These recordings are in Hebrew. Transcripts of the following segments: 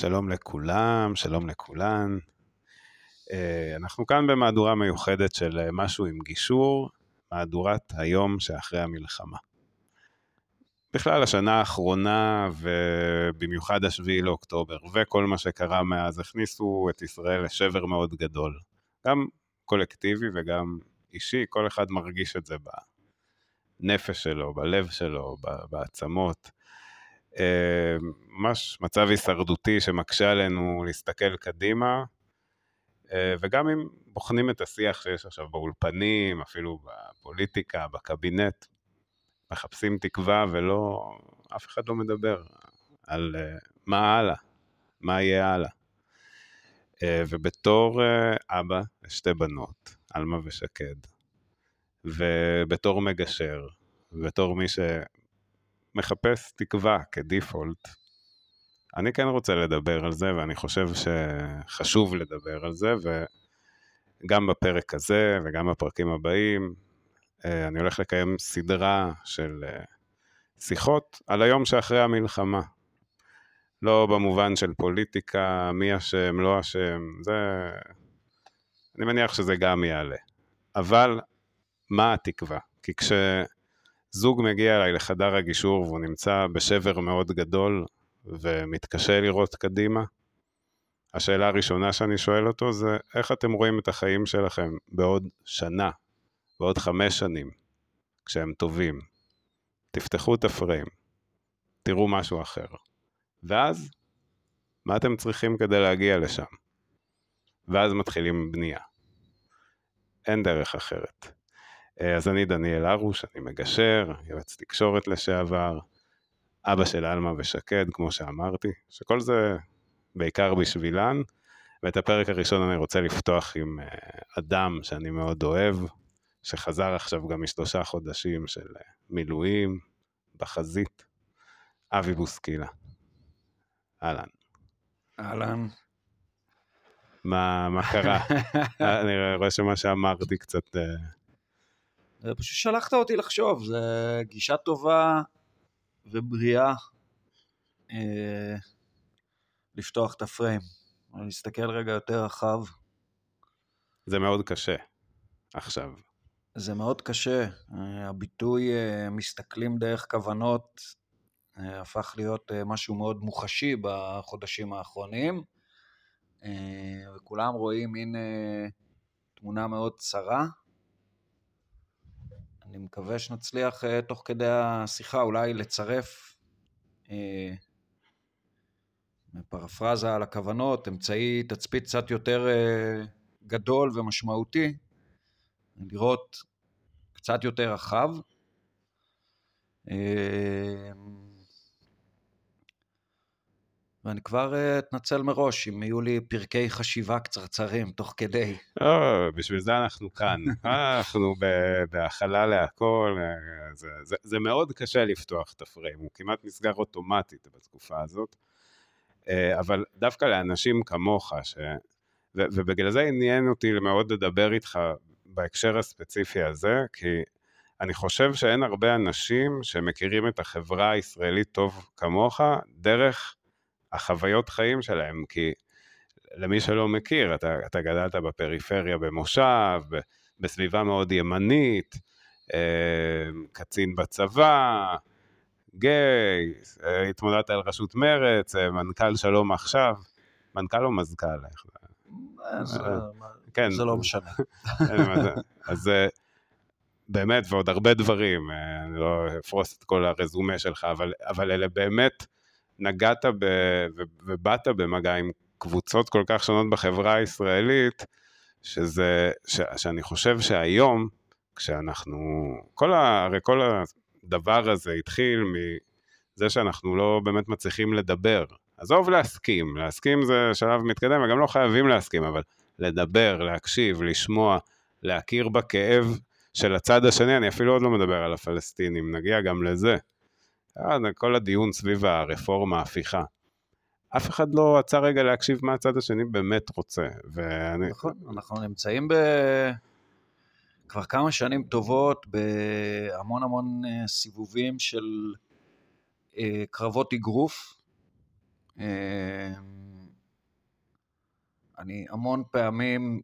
שלום לכולם, שלום לכולן. אה, אנחנו כאן במהדורה מיוחדת של אה, משהו עם גישור, מהדורת היום שאחרי המלחמה. בכלל, השנה האחרונה, ובמיוחד השביעי לאוקטובר, וכל מה שקרה מאז, הכניסו את ישראל לשבר מאוד גדול. גם קולקטיבי וגם אישי, כל אחד מרגיש את זה בנפש שלו, בלב שלו, בעצמות. אה, ממש מצב הישרדותי שמקשה עלינו להסתכל קדימה, אה, וגם אם בוחנים את השיח שיש עכשיו באולפנים, אפילו בפוליטיקה, בקבינט, מחפשים תקווה ולא, אף אחד לא מדבר על אה, מה הלאה, מה יהיה הלאה. ובתור אבא לשתי בנות, עלמה ושקד, ובתור מגשר, ובתור מי מחפש תקווה כדיפולט. אני כן רוצה לדבר על זה, ואני חושב שחשוב לדבר על זה, וגם בפרק הזה וגם בפרקים הבאים, אה, אני הולך לקיים סדרה של אה, שיחות על היום שאחרי המלחמה. לא במובן של פוליטיקה, מי אשם, לא אשם, זה... אני מניח שזה גם יעלה. אבל מה התקווה? כי כש... זוג מגיע אליי לחדר הגישור והוא נמצא בשבר מאוד גדול ומתקשה לראות קדימה, השאלה הראשונה שאני שואל אותו זה איך אתם רואים את החיים שלכם בעוד שנה, בעוד חמש שנים, כשהם טובים. תפתחו את הפריים, תראו משהו אחר. ואז, מה אתם צריכים כדי להגיע לשם? ואז מתחילים בנייה. אין דרך אחרת. אה, אז אני דניאל הרוש, אני מגשר, יועץ תקשורת לשעבר, אבא של עלמה ושקד, כמו שאמרתי, שכל זה בעיקר בשבילן. ואת הפרק הראשון אני רוצה לפתוח עם אה, אדם שאני מאוד אוהב, שחזר עכשיו גם משלושה חודשים של אה, מילואים בחזית, אבי בוסקילה. אהלן. אהלן. מה, מה קרה? אני רואה שמה שאמרתי קצת... פשוט שלחת אותי לחשוב, זו גישה טובה ובריאה אה, לפתוח את הפריים. אני מסתכל רגע יותר רחב. זה מאוד קשה עכשיו. זה מאוד קשה. אה, הביטוי אה, מסתכלים דרך כוונות אה, הפך להיות אה, משהו מאוד מוחשי בחודשים האחרונים, אה, וכולם רואים מין אה, תמונה מאוד צרה. אני מקווה שנצליח uh, תוך כדי השיחה אולי לצרף uh, פרפרזה על הכוונות, אמצעי תצפית קצת יותר uh, גדול ומשמעותי, לראות קצת יותר רחב. ואני כבר אה, אתנצל מראש אם יהיו לי פרקי חשיבה קצרצרים תוך כדי. לא, בשביל זה אנחנו כאן. אנחנו בהכלה להכל. אה, זה, זה, זה מאוד קשה לפתוח את הפריים, הוא כמעט נסגר אוטומטית בתקופה הזאת. אה, אבל דווקא לאנשים כמוך, ש... ו, ובגלל זה עניין אותי מאוד לדבר איתך בהקשר הספציפי הזה, כי אני חושב שאין הרבה אנשים שמכירים את החברה הישראלית טוב כמוך, דרך החוויות חיים שלהם, כי למי שלא מכיר, אתה, אתה גדלת בפריפריה במושב, בסביבה מאוד ימנית, אה, קצין בצבא, גיי, אה, התמודדת על ראשות מרץ, אה, מנכ"ל שלום עכשיו, מנכ"ל או מזכ"ל? כן. זה לא משנה. אז באמת, ועוד הרבה דברים, אני לא אפרוס את כל הרזומה שלך, אבל, אבל אלה באמת נגעת ב, ו, ובאת במגע עם קבוצות כל כך שונות בחברה הישראלית, שזה, ש, שאני חושב שהיום, כשאנחנו, כל ה, הרי כל הדבר הזה התחיל מזה שאנחנו לא באמת מצליחים לדבר. עזוב להסכים, להסכים זה שלב מתקדם, וגם לא חייבים להסכים, אבל לדבר, להקשיב, לשמוע, להכיר בכאב של הצד השני, אני אפילו עוד לא מדבר על הפלסטינים, נגיע גם לזה. אה, כל הדיון סביב הרפורמה, ההפיכה. אף אחד לא עצר רגע להקשיב מה הצד השני באמת רוצה. ואני... נכון, אנחנו נמצאים ב... כבר כמה שנים טובות בהמון המון אה, סיבובים של אה, קרבות אגרוף. אני המון פעמים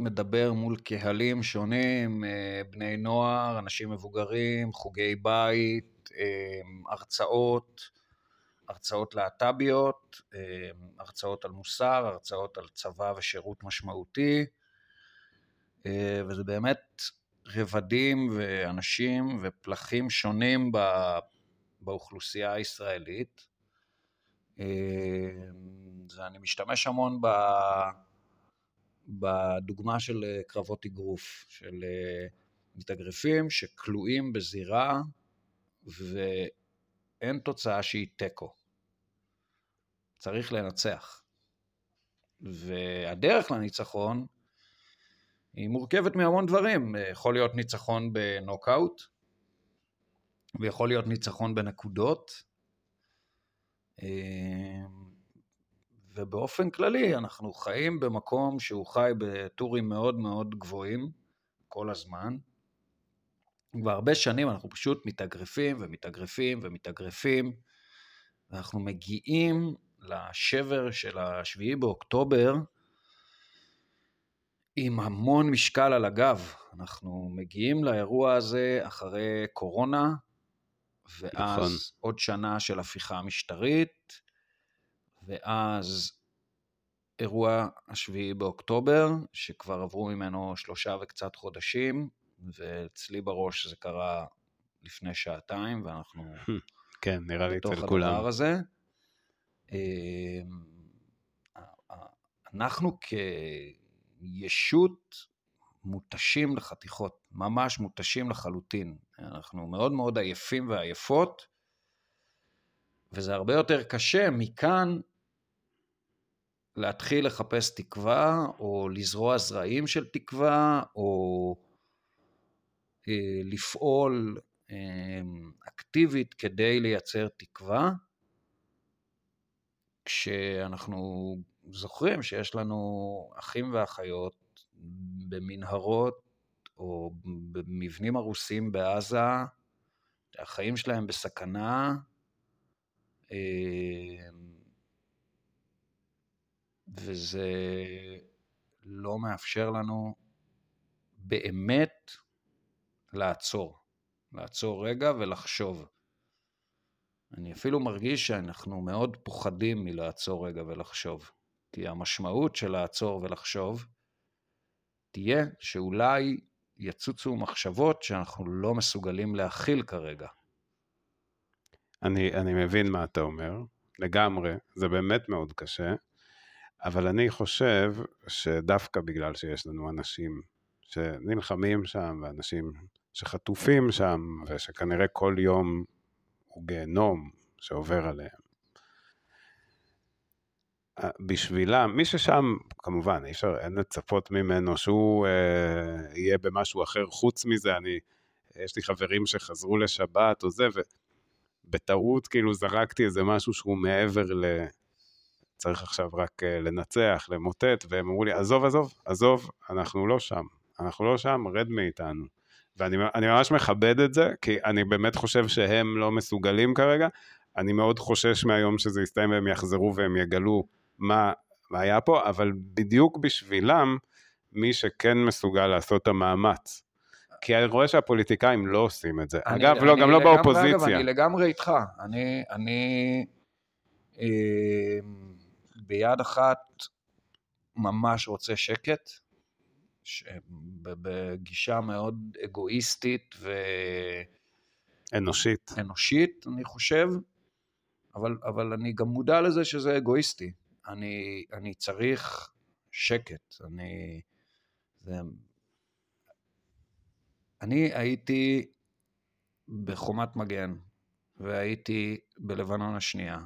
מדבר מול קהלים שונים, אה, בני נוער, אנשים מבוגרים, חוגי בית, אה, הרצאות, הרצאות להט"ביות, אה, הרצאות על מוסר, הרצאות על צבא ושירות משמעותי, וזה באמת רבדים ואנשים ופלחים שונים באוכלוסייה הישראלית. ואני משתמש המון ב... בדוגמה של אה, קרבות אגרוף, של אה, מתאגרפים שכלואים בזירה ואין תוצאה שהיא תיקו. צריך לנצח. והדרך לניצחון היא מורכבת מהמון דברים. יכול להיות ניצחון בנוקאוט, ויכול להיות ניצחון בנקודות. ובאופן כללי אנחנו חיים במקום שהוא חי בטורים מאוד מאוד גבוהים כל הזמן. כבר הרבה שנים אנחנו פשוט מתאגרפים ומתאגרפים ומתאגרפים, ואנחנו מגיעים לשבר של השביעי באוקטובר עם המון משקל על הגב. אנחנו מגיעים לאירוע הזה אחרי קורונה, ואז נכון. עוד שנה של הפיכה משטרית, ואז אירוע השביעי באוקטובר, שכבר עברו ממנו שלושה וקצת חודשים, ואצלי בראש זה קרה לפני שעתיים, ואנחנו... כן, נראה לי אצל כולם. בתוך הדבר הזה. אמ, אנחנו כישות מותשים לחתיכות, ממש מותשים לחלוטין. אנחנו מאוד מאוד עייפים ועייפות, וזה הרבה יותר קשה מכאן להתחיל לחפש תקווה, או לזרוע זרעים של תקווה, או אה, לפעול אה, אקטיבית כדי לייצר תקווה, כשאנחנו זוכרים שיש לנו אחים ואחיות במנהרות או במבנים הרוסים בעזה, החיים שלהם בסכנה, אה, וזה לא מאפשר לנו באמת לעצור. לעצור רגע ולחשוב. אני אפילו מרגיש שאנחנו מאוד פוחדים מלעצור רגע ולחשוב. כי המשמעות של לעצור ולחשוב תהיה שאולי יצוצו מחשבות שאנחנו לא מסוגלים להכיל כרגע. אני, אני מבין מה אתה אומר, לגמרי, זה באמת מאוד קשה. אבל אני חושב שדווקא בגלל שיש לנו אנשים שנלחמים שם, ואנשים שחטופים שם, ושכנראה כל יום הוא גיהנום שעובר עליהם, בשבילם, מי ששם, כמובן, אי אפשר, אין לצפות ממנו שהוא אה, יהיה במשהו אחר חוץ מזה, אני, יש לי חברים שחזרו לשבת או זה, ובטעות כאילו זרקתי איזה משהו שהוא מעבר ל... צריך עכשיו רק אה, לנצח, למוטט, והם אמרו לי, עזוב, עזוב, עזוב, אנחנו לא שם, אנחנו לא שם, רד מאיתנו. ואני ממש מכבד את זה, כי אני באמת חושב שהם לא מסוגלים כרגע. אני מאוד חושש מהיום שזה יסתיים והם יחזרו והם יגלו מה, מה היה פה, אבל בדיוק בשבילם, מי שכן מסוגל לעשות את המאמץ. כי אני רואה שהפוליטיקאים לא עושים את זה. אני, אגב, אני, לא, אני גם לא לגמרי, באופוזיציה. אגב, אני לגמרי איתך. אני, אני, אה, ביד אחת ממש רוצה שקט, בגישה מאוד אגואיסטית ו... אנושית. אנושית, אני חושב, אבל, אבל אני גם מודע לזה שזה אגואיסטי. אני, אני צריך שקט. אני... זה... אני הייתי בחומת מגן, והייתי בלבנון השנייה,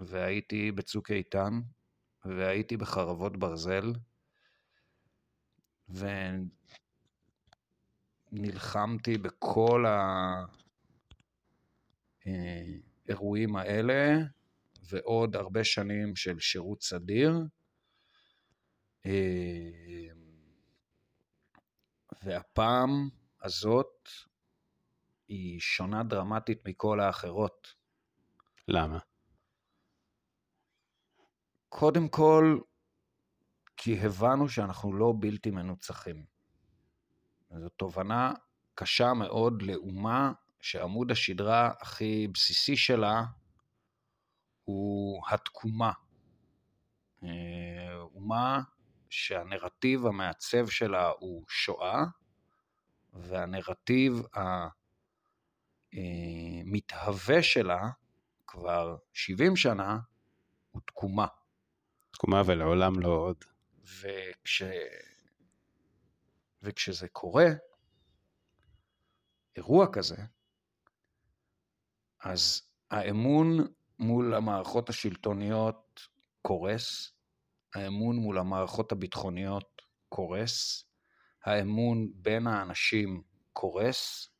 והייתי בצוק איתן, והייתי בחרבות ברזל, ונלחמתי בכל האירועים האלה, ועוד הרבה שנים של שירות סדיר. והפעם הזאת היא שונה דרמטית מכל האחרות. למה? קודם כל, כי הבנו שאנחנו לא בלתי מנוצחים. זו תובנה קשה מאוד לאומה שעמוד השדרה הכי בסיסי שלה הוא התקומה. אה, אומה שהנרטיב המעצב שלה הוא שואה, והנרטיב המתהווה שלה כבר 70 שנה הוא תקומה. תקומה ולעולם לא עוד. וכש... וכשזה קורה, אירוע כזה, אז האמון מול המערכות השלטוניות קורס, האמון מול המערכות הביטחוניות קורס, האמון בין האנשים קורס.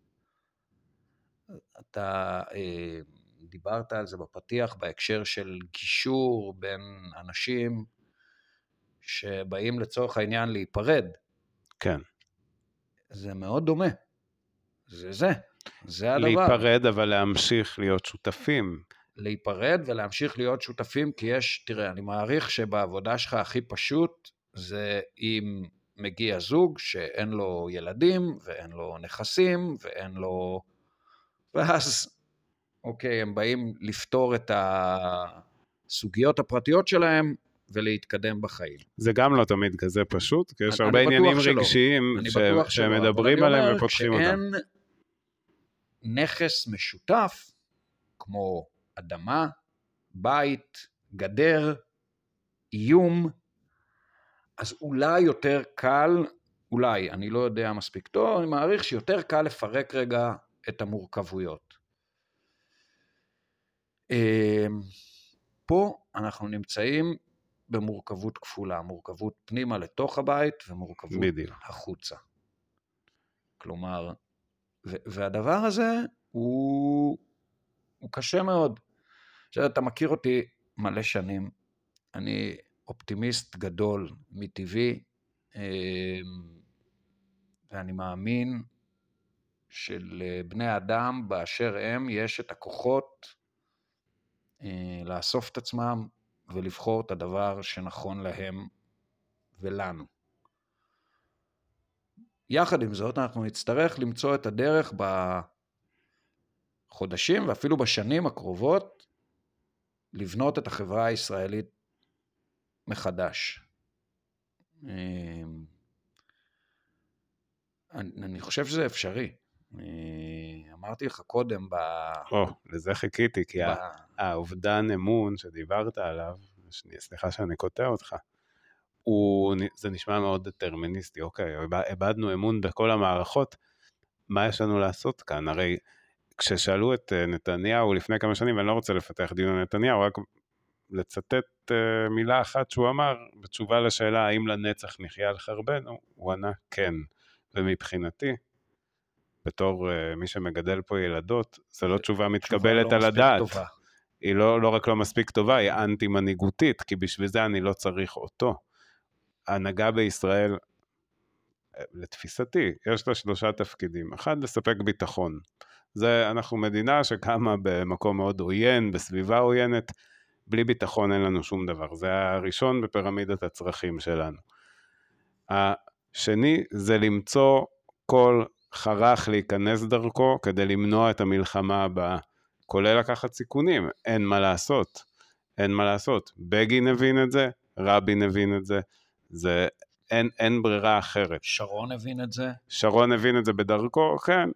אתה אה, דיברת על זה בפתיח בהקשר של גישור בין אנשים שבאים לצורך העניין להיפרד. כן. זה מאוד דומה. זה זה, זה הדבר. להיפרד אבל להמשיך להיות שותפים. להיפרד ולהמשיך להיות שותפים, כי יש, תראה, אני מעריך שבעבודה שלך הכי פשוט זה אם מגיע זוג שאין לו ילדים ואין לו נכסים ואין לו... ואז, אוקיי, הם באים לפתור את הסוגיות הפרטיות שלהם ולהתקדם בחיים. זה גם לא תמיד כזה פשוט, כי יש הרבה עניינים שלא. רגשיים ש... שמדברים עליהם ופותחים אותם. כשאין נכס משותף, כמו אדמה, בית, גדר, איום, אז אולי יותר קל, אולי, אני לא יודע מספיק טוב, אני מעריך שיותר קל לפרק רגע את המורכבויות. אמ, פה אנחנו נמצאים במורכבות כפולה, מורכבות פנימה לתוך הבית ומורכבות בדיוק. החוצה. כלומר, והדבר הזה הוא, הוא קשה מאוד. עכשיו, אתה מכיר אותי מלא שנים, אני אופטימיסט גדול מטבעי, אמ, ואני מאמין שלבני אדם באשר הם יש את הכוחות לאסוף את עצמם ולבחור את הדבר שנכון להם ולנו. יחד עם זאת, אנחנו נצטרך למצוא את הדרך בחודשים ואפילו בשנים הקרובות לבנות את החברה הישראלית מחדש. אמ, אני חושב שזה אפשרי. אמרתי לך קודם ב... או, לזה חיכיתי, כי ב... האובדן אמון שדיברת עליו, סליחה שאני קוטע אותך, הוא, זה נשמע מאוד דטרמיניסטי, אוקיי, איבדנו אמון בכל המערכות, מה יש לנו לעשות כאן? הרי כששאלו את אה, נתניהו לפני כמה שנים, ואני לא רוצה לפתח דיון על נתניהו, רק לצטט uh, מילה אחת שהוא אמר, בתשובה לשאלה האם לנצח נחיה על חרבנו, הוא ענה כן. ומבחינתי, בתור uh, מי שמגדל פה ילדות, זו לא תשובה מתקבלת לא על הדעת. טובה. היא לא, לא רק לא מספיק טובה, היא אנטי מנהיגותית, כי בשביל זה אני לא צריך אותו. ההנהגה בישראל, לתפיסתי, יש לה שלושה תפקידים. אחד, לספק ביטחון. זה, אנחנו מדינה שקמה במקום מאוד עוין, בסביבה עוינת, בלי ביטחון אין לנו שום דבר. זה הראשון בפירמידת הצרכים שלנו. השני זה למצוא כל חרך להיכנס דרכו כדי למנוע את המלחמה הבאה, כולל לקחת סיכונים, אין מה לעשות, אין מה לעשות. בגין הבין את זה, רבין הבין את זה, זה אין, אין ברירה אחרת. שרון הבין את זה? שרון הבין את זה בדרכו, כן,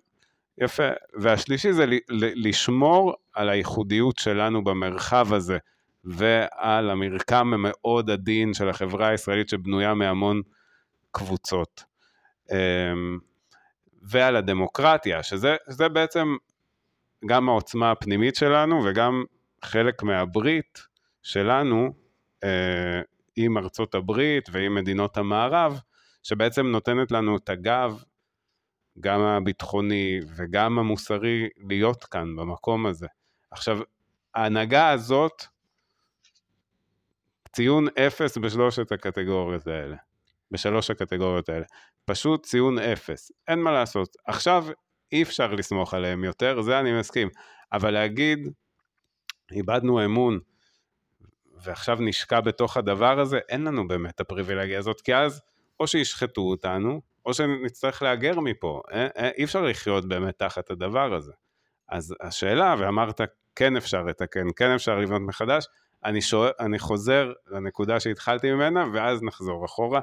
יפה. והשלישי זה לשמור על הייחודיות שלנו במרחב הזה, ועל המרקם המאוד עדין של החברה הישראלית שבנויה מהמון קבוצות. ועל הדמוקרטיה, שזה, שזה בעצם גם העוצמה הפנימית שלנו וגם חלק מהברית שלנו אה, עם ארצות הברית ועם מדינות המערב, שבעצם נותנת לנו את הגב, גם הביטחוני וגם המוסרי, להיות כאן, במקום הזה. עכשיו, ההנהגה הזאת, ציון אפס בשלושת הקטגוריות האלה, בשלוש הקטגוריות האלה. פשוט ציון אפס, אין מה לעשות. עכשיו אי אפשר לסמוך עליהם יותר, זה אני מסכים. אבל להגיד, איבדנו אמון, ועכשיו נשקע בתוך הדבר הזה, אין לנו באמת את הפריבילגיה הזאת, כי אז או שישחטו אותנו, או שנצטרך להגר מפה. אי, אי אפשר לחיות באמת תחת הדבר הזה. אז השאלה, ואמרת, כן אפשר לתקן, כן אפשר לבנות מחדש, אני, שואל, אני חוזר לנקודה שהתחלתי ממנה, ואז נחזור אחורה.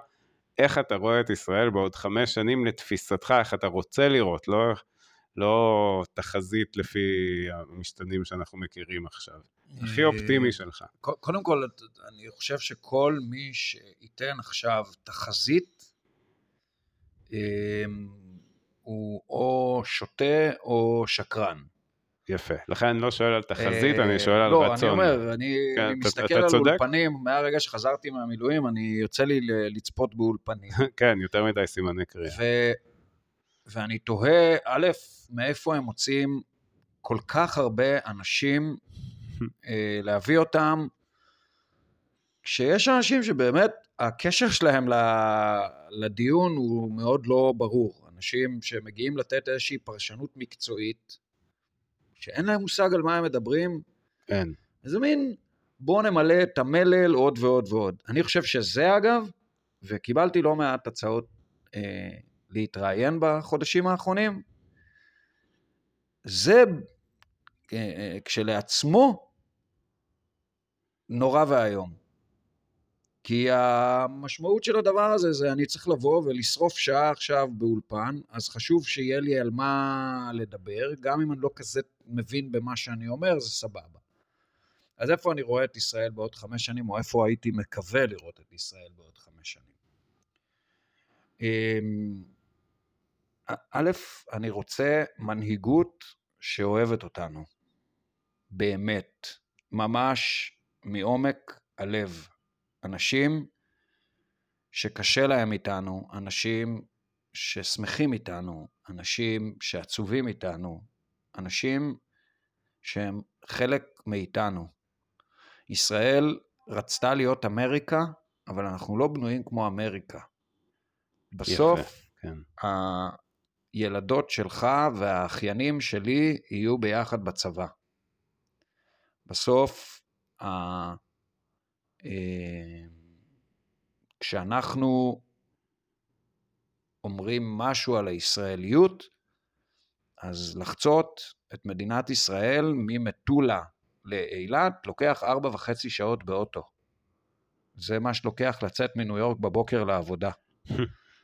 איך אתה רואה את ישראל בעוד חמש שנים לתפיסתך, איך אתה רוצה לראות, לא, לא תחזית לפי המשתנים שאנחנו מכירים עכשיו. הכי אה, אופטימי שלך. קודם כל, אני חושב שכל מי שייתן עכשיו תחזית, אמ, הוא או שוטה או שקרן. יפה. לכן אני לא שואל על תחזית, אני שואל על לא, רצון. לא, אני אומר, אני, כן, מסתכל על? אולפנים, מהרגע שחזרתי מהמילואים, אני יוצא לי לצפות באולפנים. כן, יותר מדי סימני קריאה. ואני תוהה, א', מאיפה הם מוצאים כל כך הרבה אנשים אה, להביא אותם, כשיש אנשים שבאמת הקשר שלהם לדיון הוא מאוד לא ברור. אנשים שמגיעים לתת איזושהי פרשנות מקצועית, שאין להם מושג על מה הם מדברים. אין. איזה מין, בואו נמלא את המלל עוד ועוד ועוד. אני חושב שזה אגב, וקיבלתי לא מעט הצעות אה, להתראיין בחודשים האחרונים, זה אה, אה, כשלעצמו נורא ואיום. כי המשמעות של הדבר הזה זה אני צריך לבוא ולשרוף שעה עכשיו באולפן, אז חשוב שיהיה לי על מה לדבר, גם אם אני לא כזה מבין במה שאני אומר, זה סבבה. אז איפה אני רואה את ישראל בעוד חמש שנים, או איפה הייתי מקווה לראות את ישראל בעוד חמש שנים? אמ, א', אני רוצה מנהיגות שאוהבת אותנו, באמת, ממש מעומק הלב. אנשים שקשה להם איתנו, אנשים ששמחים איתנו, אנשים שעצובים איתנו, אנשים שהם חלק מאיתנו. ישראל רצתה להיות אמריקה, אבל אנחנו לא בנויים כמו אמריקה. בסוף, יפה, כן. הילדות שלך והאחיינים שלי יהיו ביחד בצבא. בסוף, כשאנחנו אומרים משהו על הישראליות, אז לחצות את מדינת ישראל ממטולה לאילת לוקח ארבע וחצי שעות באוטו. זה מה שלוקח לצאת מניו יורק בבוקר לעבודה.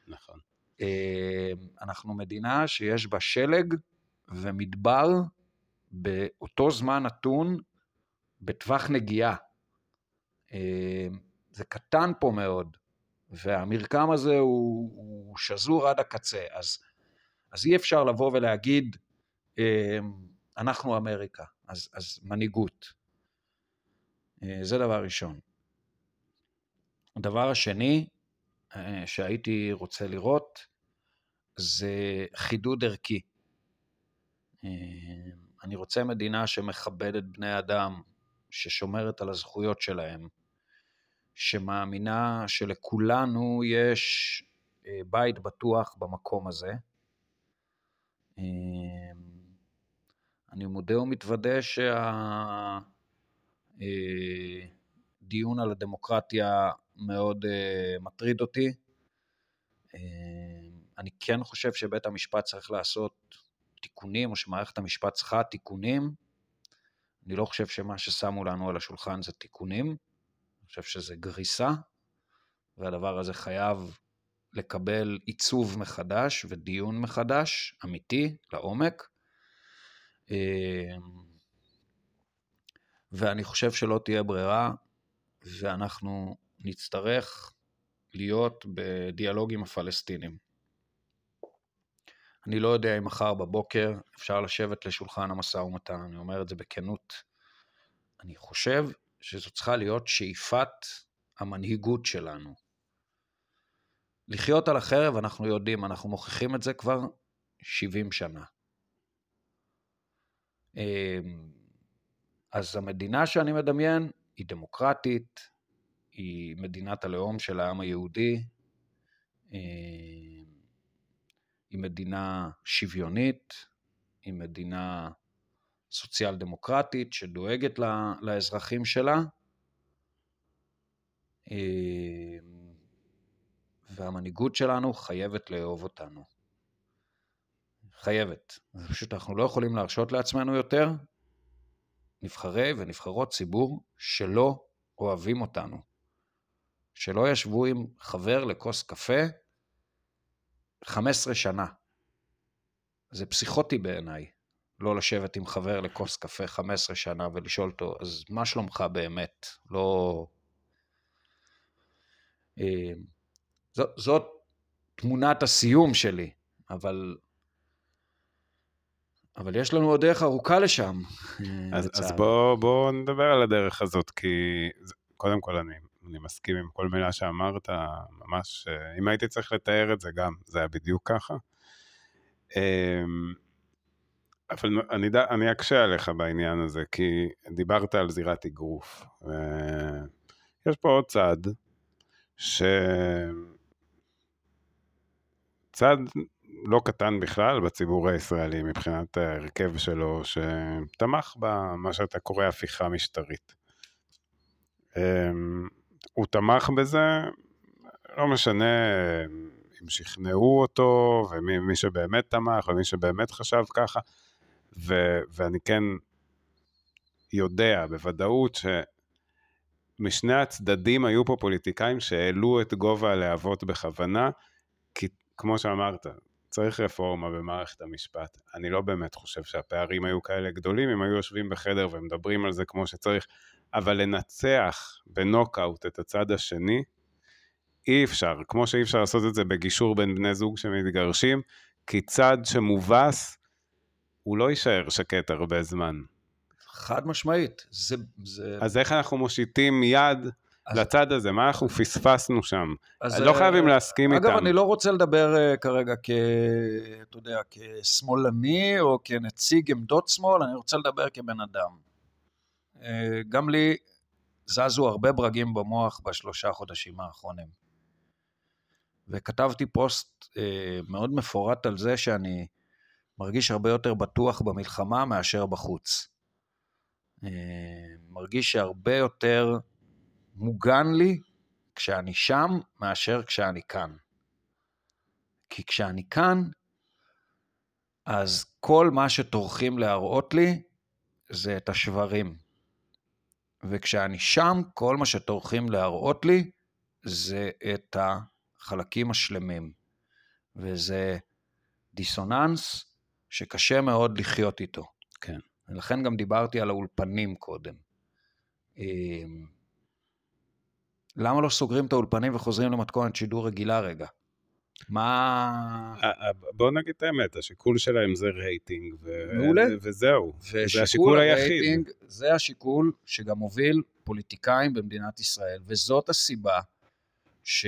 נכון. אה, אנחנו מדינה שיש בה שלג ומדבר באותו זמן נתון בטווח נגיעה. אמ, זה קטן פה מאוד, והמרקם הזה הוא, הוא שזור עד הקצה, אז, אז אי אפשר לבוא ולהגיד, אמ, אנחנו אמריקה, אז, אז מנהיגות. אה, זה דבר ראשון. הדבר השני אה, שהייתי רוצה לראות זה חידוד ערכי. אמ, אני רוצה מדינה שמכבדת בני אדם, ששומרת על הזכויות שלהם, שמאמינה שלכולנו יש אה, בית בטוח במקום הזה. אמ, אני מודה ומתוודה שהדיון אה, על הדמוקרטיה מאוד אה, מטריד אותי. אמ, אני כן חושב שבית המשפט צריך לעשות תיקונים, או שמערכת המשפט צריכה תיקונים. אני לא חושב שמה ששמו לנו על השולחן זה תיקונים. חושב שזה גריסה, והדבר הזה חייב לקבל עיצוב מחדש ודיון מחדש, אמיתי, לעומק. אמ, ואני חושב שלא תהיה ברירה, ואנחנו נצטרך להיות בדיאלוג עם הפלסטינים. אני לא יודע אם מחר בבוקר אפשר לשבת לשולחן המשא ומתן, אני אומר את זה בכנות. אני חושב שזו צריכה להיות שאיפת המנהיגות שלנו. לחיות על החרב, אנחנו יודעים, אנחנו מוכיחים את זה כבר 70 שנה. אמ, אז המדינה שאני מדמיין היא דמוקרטית, היא מדינת הלאום של העם היהודי, אמ, היא מדינה שוויונית, היא מדינה סוציאל דמוקרטית שדואגת לאזרחים שלה, והמנהיגות שלנו חייבת לאהוב אותנו. חייבת. פשוט אנחנו לא יכולים להרשות לעצמנו יותר נבחרי ונבחרות ציבור שלא אוהבים אותנו. שלא ישבו עם חבר לכוס קפה 15 שנה. זה פסיכוטי בעיניי, לא לשבת עם חבר לכוס קפה 15 שנה ולשאול אותו, אז מה שלומך באמת? לא... אה, זאת, זאת תמונת הסיום שלי, אבל אבל יש לנו עוד דרך ארוכה לשם. אז, אז בואו בוא נדבר על הדרך הזאת, כי קודם כל אני, אני מסכים עם כל מילה שאמרת, ממש, אה, אם הייתי צריך לתאר את זה גם, זה היה בדיוק ככה. אבל אני, אני אקשה עליך בעניין הזה, כי דיברת על זירת אגרוף. יש פה עוד צד, ש... צד לא קטן בכלל בציבור הישראלי מבחינת ההרכב שלו, שתמך במה שאתה קורא הפיכה משטרית. אמ, הוא תמך בזה, לא משנה אם שכנעו אותו, ומי שבאמת תמך, ומי שבאמת חשב ככה, ו, ואני כן יודע בוודאות שמשני הצדדים היו פה פוליטיקאים שהעלו את גובה הלהבות בכוונה, כי כמו שאמרת, צריך רפורמה במערכת המשפט. אני לא באמת חושב שהפערים היו כאלה גדולים, אם היו יושבים בחדר ומדברים על זה כמו שצריך, אבל לנצח בנוקאוט את הצד השני, אי אפשר, כמו שאי אפשר לעשות את זה בגישור בין בני זוג שמתגרשים, כי צד שמובס, הוא לא יישאר שקט הרבה זמן. חד משמעית. זה, זה... אז איך אנחנו מושיטים יד אז... לצד הזה, מה אנחנו פספסנו שם? אז לא חייבים אה, להסכים אגב, איתם. אגב, אני לא רוצה לדבר uh, כרגע כ... אתה יודע, כשמאלני או כנציג עמדות שמאל, אני רוצה לדבר כבן אדם. Uh, גם לי זזו הרבה ברגים במוח בשלושה חודשים האחרונים. וכתבתי פוסט uh, מאוד מפורט על זה שאני מרגיש הרבה יותר בטוח במלחמה מאשר בחוץ. Uh, מרגיש שהרבה יותר מוגן לי כשאני שם מאשר כשאני כאן. כי כשאני כאן, אז כל מה שטורחים להראות לי זה את השברים. וכשאני שם, כל מה שטורחים להראות לי זה את החלקים השלמים. וזה דיסוננס שקשה מאוד לחיות איתו. כן. ולכן גם דיברתי על האולפנים קודם. אמ, למה לא סוגרים את האולפנים וחוזרים למתכונת שידור רגילה רגע? מה... בוא נגיד את האמת, השיקול שלהם זה רייטינג, ו... מעולה. וזהו, זה השיקול היחיד. זה השיקול שגם מוביל פוליטיקאים במדינת ישראל, וזאת הסיבה ש...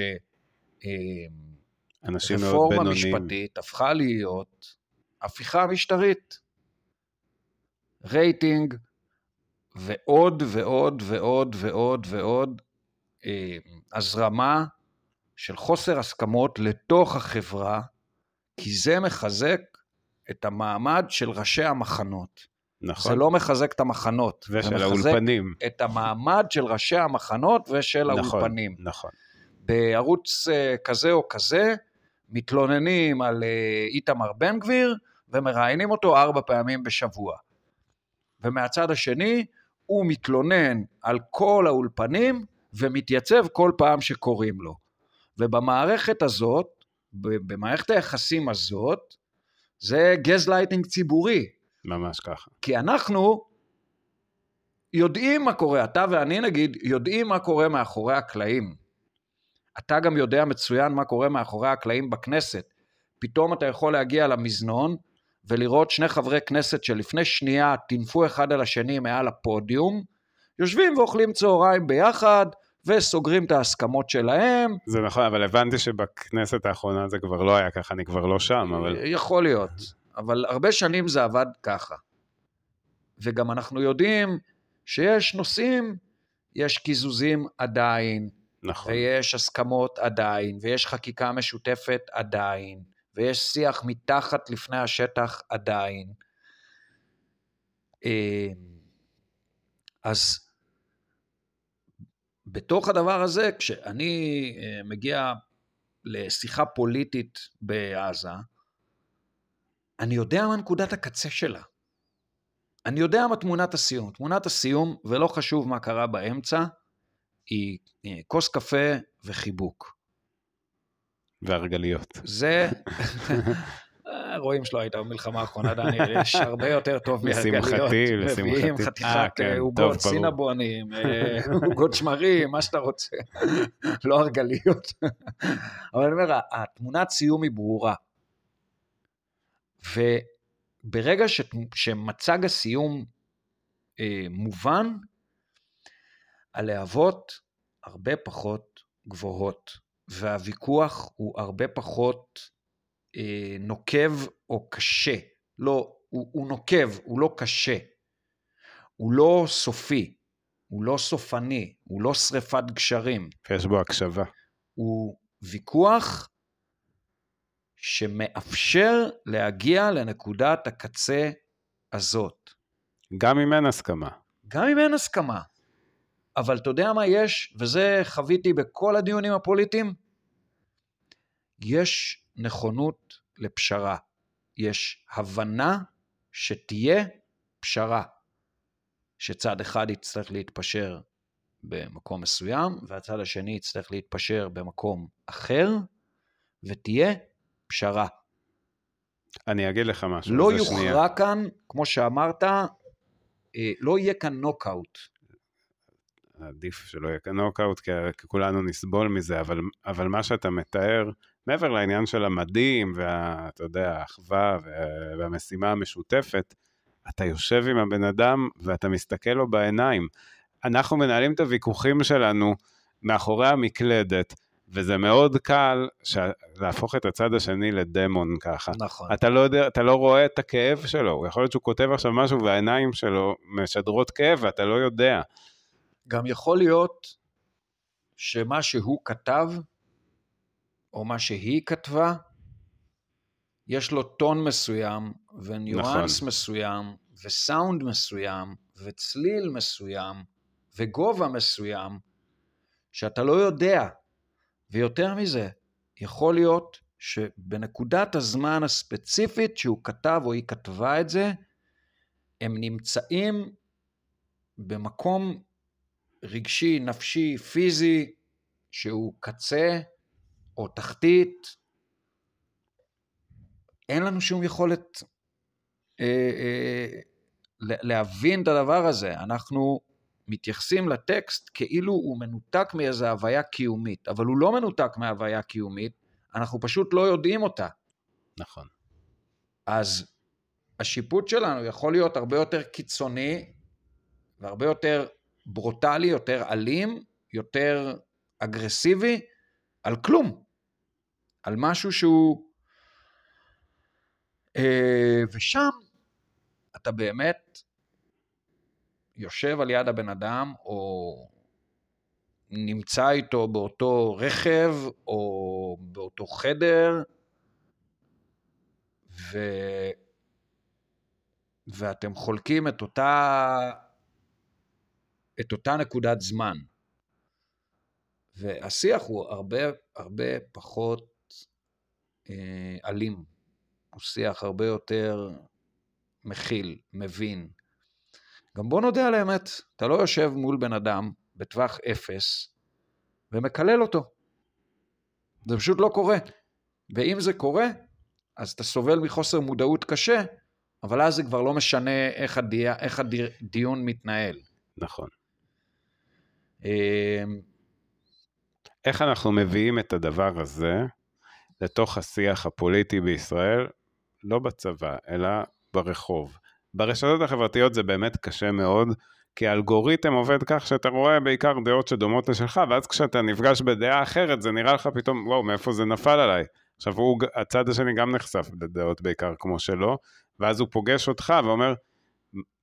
אנשים מאוד בינוניים. רפורמה משפטית הפכה להיות הפיכה משטרית. רייטינג ועוד ועוד ועוד ועוד ועוד אה, הזרמה של חוסר הסכמות לתוך החברה, כי זה מחזק את המעמד של ראשי המחנות. נכון. זה לא מחזק את המחנות. ושל האולפנים. זה מחזק את המעמד של ראשי המחנות ושל נכון, האולפנים. נכון. בערוץ אה, כזה או כזה, מתלוננים על אה, איתמר בן גביר ומראיינים אותו ארבע פעמים בשבוע. ומהצד השני, הוא מתלונן על כל האולפנים ומתייצב כל פעם שקוראים לו. ובמערכת הזאת, במערכת היחסים הזאת, זה גז לייטינג ציבורי. ממש ככה. כי אנחנו יודעים מה קורה, אתה ואני נגיד, יודעים מה קורה מאחורי הקלעים. אתה גם יודע מצוין מה קורה מאחורי הקלעים בכנסת. פתאום אתה יכול להגיע למזנון ולראות שני חברי כנסת שלפני שנייה טינפו אחד על השני מעל הפודיום, יושבים ואוכלים צהריים ביחד, וסוגרים את ההסכמות שלהם. זה נכון, אבל הבנתי שבכנסת האחרונה זה כבר לא היה ככה, אני כבר לא שם, אבל... יכול להיות, אבל הרבה שנים זה עבד ככה. וגם אנחנו יודעים שיש נושאים, יש קיזוזים עדיין, נכון. ויש הסכמות עדיין, ויש חקיקה משותפת עדיין, ויש שיח מתחת לפני השטח עדיין. אה, אז בתוך הדבר הזה, כשאני אה, מגיע לשיחה פוליטית בעזה, אני יודע מה נקודת הקצה שלה. אני יודע מה תמונת הסיום. תמונת הסיום, ולא חשוב מה קרה באמצע, היא אה, כוס קפה וחיבוק. והרגליות. זה, רואים שלא הייתה במלחמה האחרונה, דניאל, יש הרבה יותר טוב מהרגליות. לשמחתי, לשמחתי. מביאים אה, חתיכת כן, אה, עוגות. סינבונים, אה, עוגות שמרים, מה שאתה רוצה. לא הרגליות. אבל אני אומר, התמונת סיום היא ברורה. וברגע ש- שמצג הסיום אה, מובן, הלהבות הרבה פחות גבוהות, והוויכוח הוא הרבה פחות אה, נוקב או קשה. לא, הוא, הוא נוקב, הוא לא קשה. הוא לא סופי, הוא לא סופני, הוא לא שריפת גשרים. ויש בו הקשבה. הוא ויכוח שמאפשר להגיע לנקודת הקצה הזאת. גם אם אין הסכמה. גם אם אין הסכמה. אבל אתה יודע מה יש, וזה חוויתי בכל הדיונים הפוליטיים? יש נכונות לפשרה. יש הבנה שתהיה פשרה. שצד אחד יצטרך להתפשר במקום מסוים, והצד השני יצטרך להתפשר במקום אחר, ותהיה פשרה. אני אגיד לך משהו. לא. יוכרע כאן, כמו שאמרת, אה, לא יהיה כאן נוקאוט. עדיף שלא יהיה נוקאוט, כי כי כולנו נסבול מזה, אבל, אבל מה שאתה מתאר, מעבר לעניין של המדים, ואתה יודע, האחווה וה- והמשימה המשותפת, אתה יושב עם הבן אדם ואתה מסתכל לו בעיניים. אנחנו מנהלים את הוויכוחים שלנו מאחורי המקלדת, וזה מאוד קל ש... להפוך את הצד השני לדמון ככה. נכון. אתה לא יודע, אתה לא רואה את הכאב שלו, יכול להיות שהוא כותב עכשיו משהו והעיניים שלו משדרות כאב ואתה לא יודע. גם יכול להיות שמה שהוא כתב, או מה שהיא כתבה, יש לו טון מסוים, וניואנס נכון. מסוים, וסאונד מסוים, וצליל מסוים, וגובה מסוים, שאתה לא יודע. ויותר מזה, יכול להיות שבנקודת הזמן הספציפית שהוא כתב או היא כתבה את זה, הם נמצאים במקום רגשי, נפשי, פיזי, שהוא קצה או תחתית, אין לנו שום יכולת אה, אה, להבין את הדבר הזה. אנחנו מתייחסים לטקסט כאילו הוא מנותק מאיזו הוויה קיומית, אבל הוא לא מנותק מהוויה קיומית, אנחנו פשוט לא יודעים אותה. נכון. אז השיפוט שלנו יכול להיות הרבה יותר קיצוני והרבה יותר ברוטלי, יותר אלים, יותר אגרסיבי, על כלום. על משהו שהוא... אה, ושם אתה באמת יושב על יד הבן אדם, או נמצא איתו באותו רכב, או באותו חדר, ו... ואתם חולקים את אותה, את אותה נקודת זמן. והשיח הוא הרבה הרבה פחות אה, אלים. הוא שיח הרבה יותר מכיל, מבין. גם בוא נודה על האמת, אתה לא יושב מול בן אדם בטווח אפס ומקלל אותו. זה פשוט לא קורה. ואם זה קורה, אז אתה סובל מחוסר מודעות קשה, אבל אז זה כבר לא משנה איך, הדי... איך הדיון מתנהל. נכון. אה, איך אנחנו מביאים את הדבר הזה לתוך השיח הפוליטי בישראל, לא בצבא, אלא ברחוב. ברשתות החברתיות זה באמת קשה מאוד, כי האלגוריתם עובד כך שאתה רואה בעיקר דעות שדומות לשלך, ואז כשאתה נפגש בדעה אחרת, זה נראה לך פתאום, וואו, מאיפה זה נפל עליי? עכשיו, הוא, הצד השני גם נחשף לדעות בעיקר כמו שלו, ואז הוא פוגש אותך ואומר,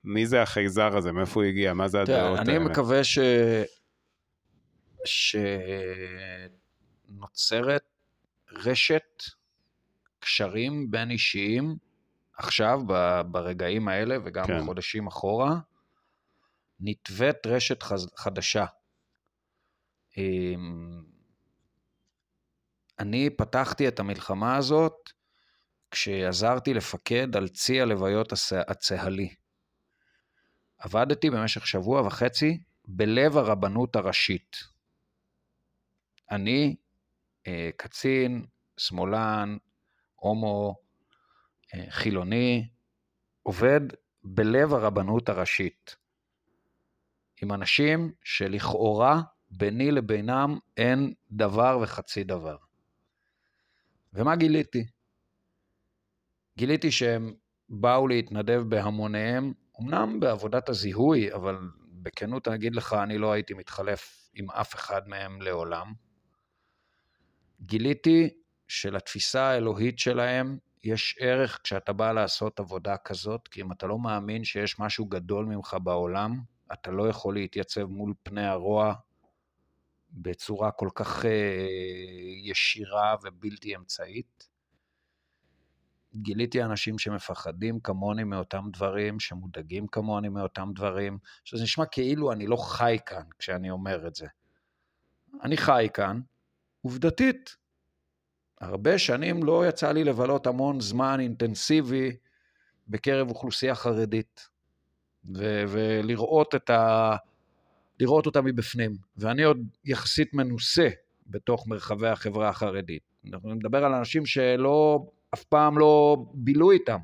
מי זה החייזר הזה? מאיפה הוא הגיע? מה זה הדעות תראה, אני האלה? מקווה ש... שנוצרת רשת קשרים בין אישיים עכשיו, ב- ברגעים האלה וגם כן. בחודשים אחורה, נתווית רשת חז- חדשה אמ, אני פתחתי את המלחמה הזאת כשעזרתי לפקד על צי הלוויות הצהלי. עבדתי במשך שבוע וחצי בלב הרבנות הראשית. אני אה, קצין, שמאלן, הומו, אה, חילוני, עובד בלב הרבנות הראשית. עם אנשים שלכאורה ביני לבינם אין דבר וחצי דבר. ומה גיליתי? גיליתי שהם באו להתנדב בהמוניהם, אמנם בעבודת הזיהוי, אבל בכנות אני אגיד לך, אני לא הייתי מתחלף עם אף אחד מהם לעולם. גיליתי שלתפיסה האלוהית שלהם יש ערך כשאתה בא לעשות עבודה כזאת, כי אם אתה לא מאמין שיש משהו גדול ממך בעולם, אתה לא יכול להתייצב מול פני הרוע בצורה כל כך אה, ישירה ובלתי אמצעית. גיליתי אנשים שמפחדים כמוני מאותם דברים, שמודאגים כמוני מאותם דברים, שזה נשמע כאילו אני לא חי כאן כשאני אומר את זה. אני חי כאן, עובדתית. הרבה שנים לא יצא לי לבלות המון זמן אינטנסיבי בקרב אוכלוסייה חרדית, ו- ולראות את ה... לראות אותה מבפנים. ואני עוד יחסית מנוסה בתוך מרחבי החברה החרדית. אנחנו נדבר על אנשים שלא, אף פעם לא בילו איתם.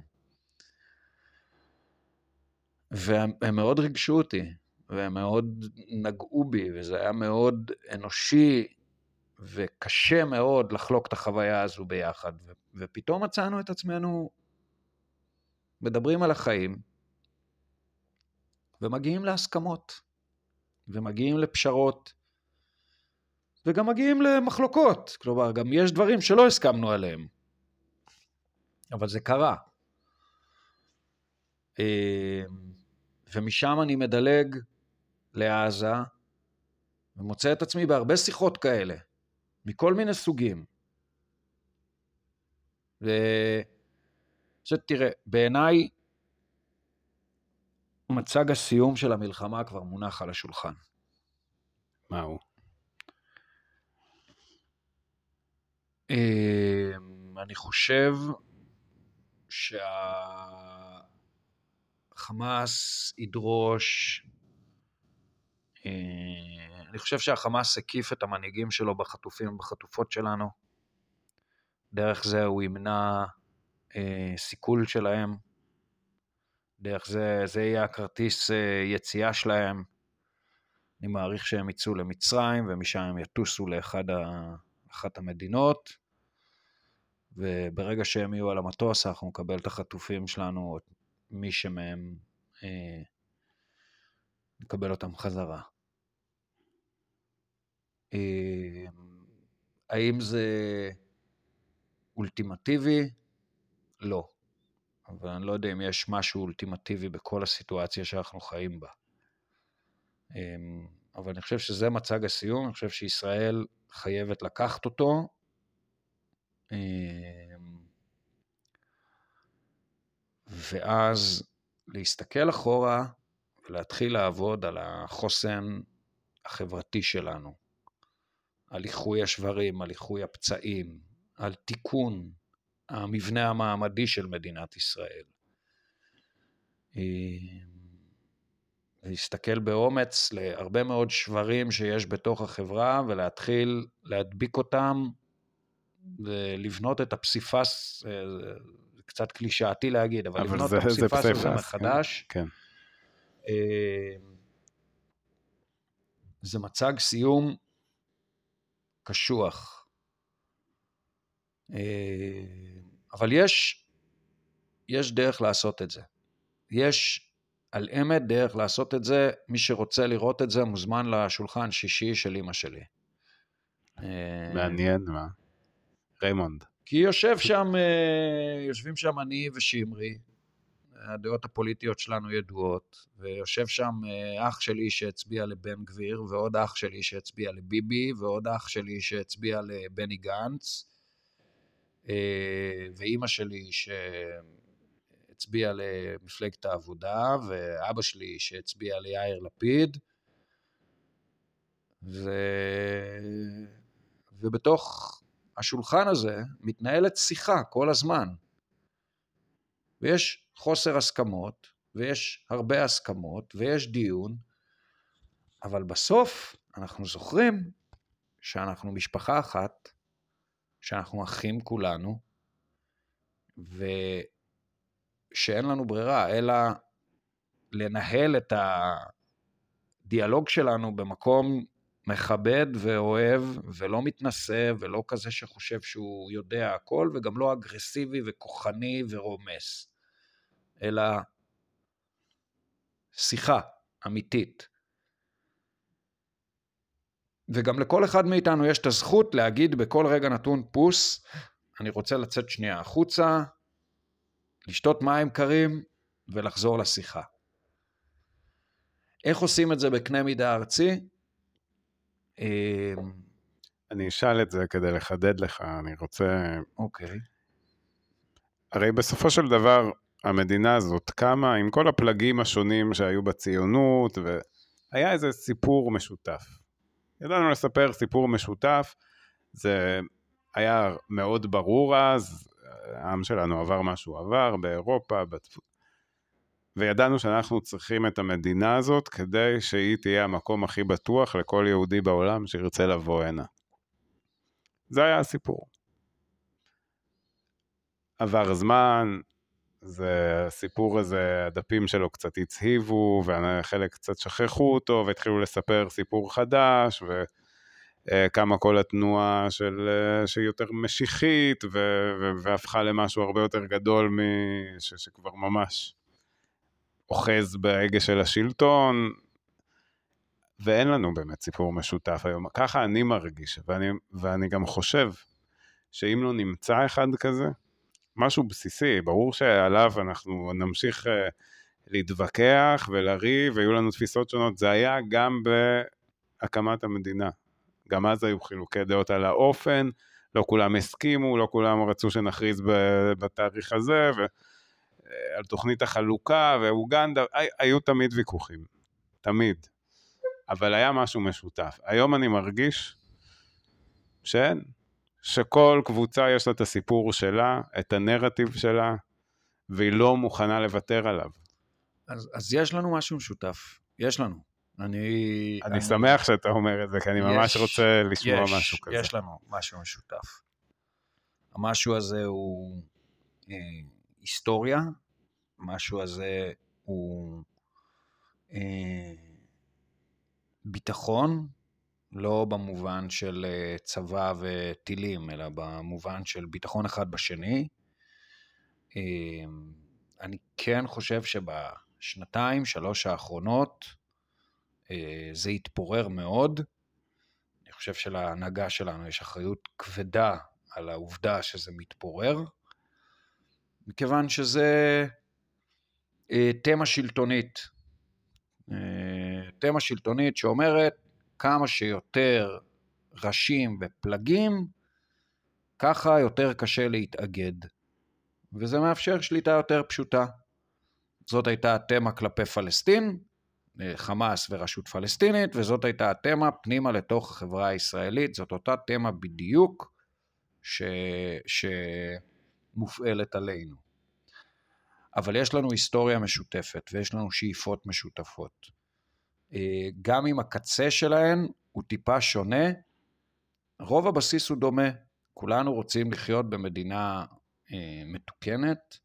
והם מאוד ריגשו אותי, והם מאוד נגעו בי, וזה היה מאוד אנושי וקשה מאוד לחלוק את החוויה הזו ביחד. ופתאום מצאנו את עצמנו מדברים על החיים ומגיעים להסכמות. ומגיעים לפשרות, וגם מגיעים למחלוקות. כלומר, גם יש דברים שלא הסכמנו עליהם, אבל זה קרה. אה, ומשם אני מדלג לעזה, ומוצא את עצמי בהרבה שיחות כאלה, מכל מיני סוגים. ו... תראה, בעיניי מצג הסיום של המלחמה כבר מונח על השולחן. מה הוא? אמ, אני חושב שהחמאס ידרוש, אני חושב שהחמאס הקיף את המנהיגים שלו בחטופים ובחטופות שלנו. דרך זה הוא ימנע אה, סיכול שלהם. דרך זה, זה יהיה הכרטיס אה, יציאה שלהם. אני מעריך שהם יצאו למצרים, ומשם הם יטוסו לאחת המדינות, וברגע שהם יהיו על המטוס, אנחנו נקבל את החטופים שלנו, מי שמהם, אה, נקבל אותם חזרה. אה, האם זה אולטימטיבי? לא. אבל אני לא יודע אם יש משהו אולטימטיבי בכל הסיטואציה שאנחנו חיים בה. אמ, אבל אני חושב שזה מצג הסיום, אני חושב שישראל חייבת לקחת אותו. אמ, ואז להסתכל אחורה ולהתחיל לעבוד על החוסן החברתי שלנו, על איחוי השברים, על איחוי הפצעים, על תיקון המבנה המעמדי של מדינת ישראל. להסתכל באומץ להרבה מאוד שברים שיש בתוך החברה ולהתחיל להדביק אותם ולבנות את הפסיפס, זה קצת קלישאתי להגיד, אבל, אבל לבנות זה, את הפסיפס הזה כן, מחדש. כן. כן. זה מצג סיום קשוח. אה, אבל יש, יש דרך לעשות את זה. יש על אמת דרך לעשות את זה, מי שרוצה לראות את זה מוזמן לשולחן שישי של אימא שלי. אה, מעניין, מה? ריימונד. כי יושב שם, אה, יושבים שם אני ושמרי, הדעות הפוליטיות שלנו ידועות, ויושב שם אח שלי שהצביע לבן גביר, ועוד אח שלי שהצביע לביבי, ועוד אח שלי שהצביע לבני גנץ, אה, ואימא שלי שהצביעה למפלגת העבודה, ואבא שלי שהצביע ליאיר לפיד, ו... ובתוך השולחן הזה מתנהלת שיחה כל הזמן. ויש חוסר הסכמות, ויש הרבה הסכמות, ויש דיון, אבל בסוף אנחנו זוכרים שאנחנו משפחה אחת, שאנחנו אחים כולנו, ושאין לנו ברירה אלא לנהל את הדיאלוג שלנו במקום מכבד ואוהב, ולא מתנשא, ולא כזה שחושב שהוא יודע הכל, וגם לא אגרסיבי וכוחני ורומס, אלא שיחה אמיתית. וגם לכל אחד מאיתנו יש את הזכות להגיד בכל רגע נתון פוס, אני רוצה לצאת שנייה החוצה, לשתות מים קרים ולחזור לשיחה. איך עושים את זה בקנה מידה ארצי? אמ, אני אשאל את זה כדי לחדד לך, אני רוצה... אוקיי. הרי בסופו של דבר, המדינה הזאת קמה עם כל הפלגים השונים שהיו בציונות, והיה איזה סיפור משותף. ידענו לספר סיפור משותף, זה היה מאוד ברור אז, העם שלנו עבר מה שהוא עבר באירופה, בתפ... וידענו שאנחנו צריכים את המדינה הזאת כדי שהיא תהיה המקום הכי בטוח לכל יהודי בעולם שירצה לבוא הנה. זה היה הסיפור. עבר זמן, זה, הסיפור הזה, הדפים שלו קצת הצהיבו, וחלק קצת שכחו אותו, והתחילו לספר סיפור חדש, וקמה כל התנועה של, שהיא יותר משיחית, ו, ו, והפכה למשהו הרבה יותר גדול, מש, שכבר ממש אוחז בהגה של השלטון, ואין לנו באמת סיפור משותף היום. ככה אני מרגיש, ואני, ואני גם חושב שאם לא נמצא אחד כזה, משהו בסיסי, ברור שעליו אנחנו נמשיך uh, להתווכח ולריב, ויהיו לנו תפיסות שונות, זה היה גם בהקמת המדינה. גם אז היו חילוקי דעות על האופן, לא כולם הסכימו, לא כולם רצו שנכריז בתאריך הזה, ועל אה, תוכנית החלוקה ואוגנדה, היו תמיד ויכוחים, תמיד. אבל היה משהו משותף. היום אני מרגיש שאין, שכל קבוצה יש לה את הסיפור שלה, את הנרטיב שלה, והיא לא מוכנה לוותר עליו. אז, אז יש לנו משהו משותף, יש לנו. אני... אני, אני שמח שאתה אומר את זה, כי אני יש, ממש רוצה לשמוע יש, משהו כזה. יש לנו משהו משותף. המשהו הזה הוא אה, היסטוריה, המשהו הזה הוא אה, ביטחון, לא במובן של אה, צבא וטילים, אלא במובן של ביטחון אחד בשני. אמ, אני כן חושב שבשנתיים, שלוש האחרונות, אה, זה התפורר מאוד. אני חושב שלהנהגה שלנו יש אחריות כבדה על העובדה שזה מתפורר, מכיוון שזה אה, תמה שלטונית. תמה שלטונית שאומרת כמה שיותר ראשים ופלגים, ככה יותר קשה להתאגד. וזה מאפשר שליטה יותר פשוטה. זאת הייתה התמה כלפי פלסטין, חמאס ורשות פלסטינית, וזאת הייתה התמה פנימה לתוך החברה הישראלית. זאת אותה תמה בדיוק ש... שמופעלת עלינו. אבל יש לנו היסטוריה משותפת ויש לנו שאיפות משותפות. אה, גם אם הקצה שלהן הוא טיפה שונה, רוב הבסיס הוא דומה. כולנו רוצים לחיות במדינה אה, מתוקנת,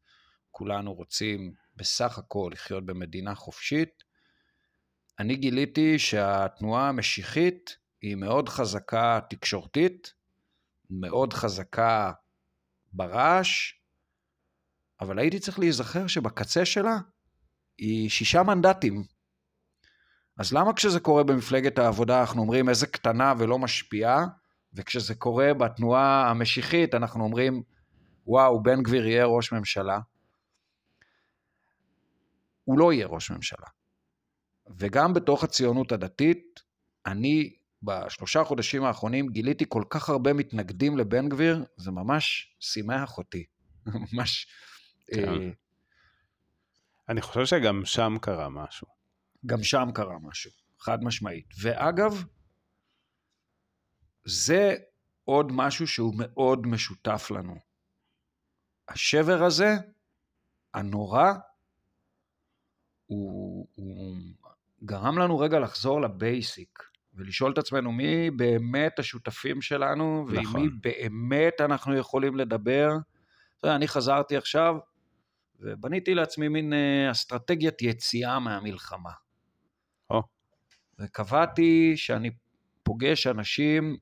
כולנו רוצים בסך הכל לחיות במדינה חופשית. אני גיליתי שהתנועה המשיחית היא מאוד חזקה תקשורתית, מאוד חזקה ברעש, אבל הייתי צריך להיזכר שבקצה שלה היא שישה מנדטים. אז למה כשזה קורה במפלגת העבודה אנחנו אומרים איזה קטנה ולא משפיעה, וכשזה קורה בתנועה המשיחית אנחנו אומרים, וואו, בן גביר יהיה ראש ממשלה? הוא לא יהיה ראש ממשלה. וגם בתוך הציונות הדתית, אני בשלושה חודשים האחרונים גיליתי כל כך הרבה מתנגדים לבן גביר, זה ממש שימח אותי. ממש... כן. אה... אני חושב שגם שם קרה משהו. גם שם קרה משהו, חד משמעית. ואגב, זה עוד משהו שהוא מאוד משותף לנו. השבר הזה, הנורא, הוא, הוא גרם לנו רגע לחזור לבייסיק, ולשאול את עצמנו מי באמת השותפים שלנו, ועם נכון. מי באמת אנחנו יכולים לדבר. אתה יודע, אני חזרתי עכשיו, ובניתי לעצמי מין אה, אסטרטגיית יציאה מהמלחמה. וקבעתי שאני פוגש אנשים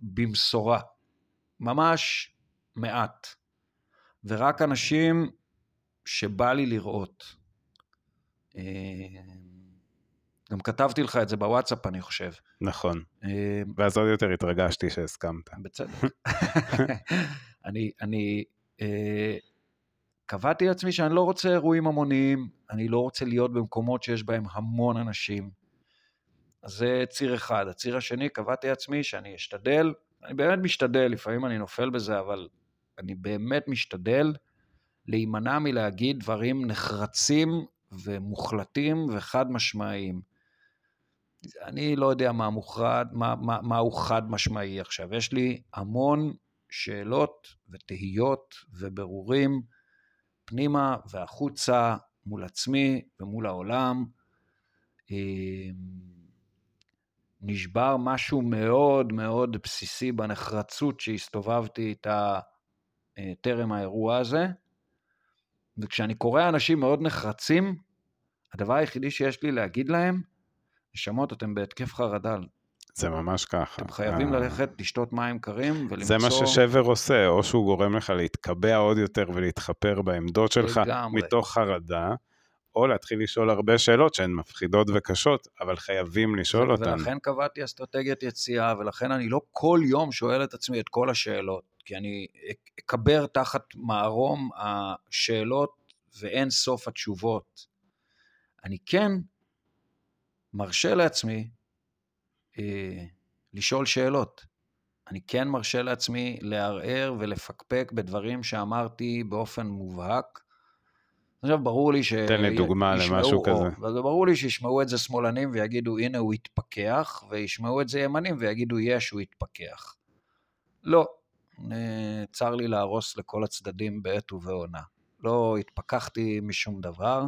במשורה, ממש מעט, ורק אנשים שבא לי לראות. אה, גם כתבתי לך את זה בוואטסאפ, אני חושב. נכון. אה, ואז עוד יותר התרגשתי שהסכמת. בצדק. אני, אני אה, קבעתי לעצמי שאני לא רוצה אירועים המוניים, אני לא רוצה להיות במקומות שיש בהם המון אנשים. אז זה ציר אחד. הציר השני, קבעתי לעצמי שאני אשתדל, אני באמת משתדל, לפעמים אני נופל בזה, אבל אני באמת משתדל להימנע מלהגיד דברים נחרצים ומוחלטים וחד משמעיים. אני לא יודע מה מוחרד, מה, מה, מה הוא חד משמעי עכשיו. יש לי המון שאלות ותהיות וברורים פנימה והחוצה מול עצמי ומול העולם. נשבר משהו מאוד מאוד בסיסי בנחרצות שהסתובבתי איתה אה, טרם האירוע הזה. וכשאני קורא אנשים מאוד נחרצים, הדבר היחידי שיש לי להגיד להם, נשמות, אתם בהתקף חרדה. זה ממש ככה. אתם חייבים אה, ללכת לשתות מים קרים ולמצוא... זה מה ששבר עושה, או שהוא גורם לך להתקבע עוד יותר ולהתחפר בעמדות שלך לגמרי. מתוך חרדה, או להתחיל לשאול הרבה שאלות שהן מפחידות וקשות, אבל חייבים לשאול אותן. ולכן קבעתי אסטרטגיית יציאה, ולכן אני לא כל יום שואל את עצמי את כל השאלות, כי אני אקבר תחת מערום השאלות ואין סוף התשובות. אני כן מרשה לעצמי אה, לשאול שאלות. אני כן מרשה לעצמי לערער ולפקפק בדברים שאמרתי באופן מובהק. עכשיו, ברור לי ש... תן לי דוגמה ישמעו- למשהו או, כזה. ברור לי שישמעו את זה שמאלנים ויגידו, הנה הוא התפכח, וישמעו את זה ימנים ויגידו, יש, הוא התפכח. לא, אה, צר לי להרוס לכל הצדדים בעת ובעונה. לא התפכחתי משום דבר.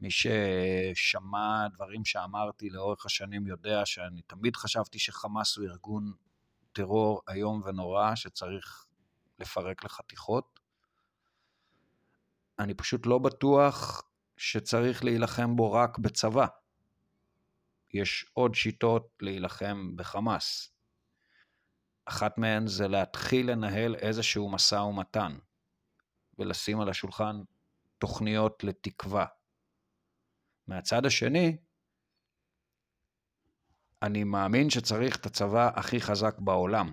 מי ששמע דברים שאמרתי לאורך השנים יודע שאני תמיד חשבתי שחמאס הוא ארגון טרור איום ונורא שצריך לפרק לחתיכות. אני פשוט לא בטוח שצריך להילחם בו רק בצבא. יש עוד שיטות להילחם בחמאס. אחת מהן זה להתחיל לנהל איזשהו משא ומתן ולשים על השולחן תוכניות לתקווה. מהצד השני, אני מאמין שצריך את הצבא הכי חזק בעולם,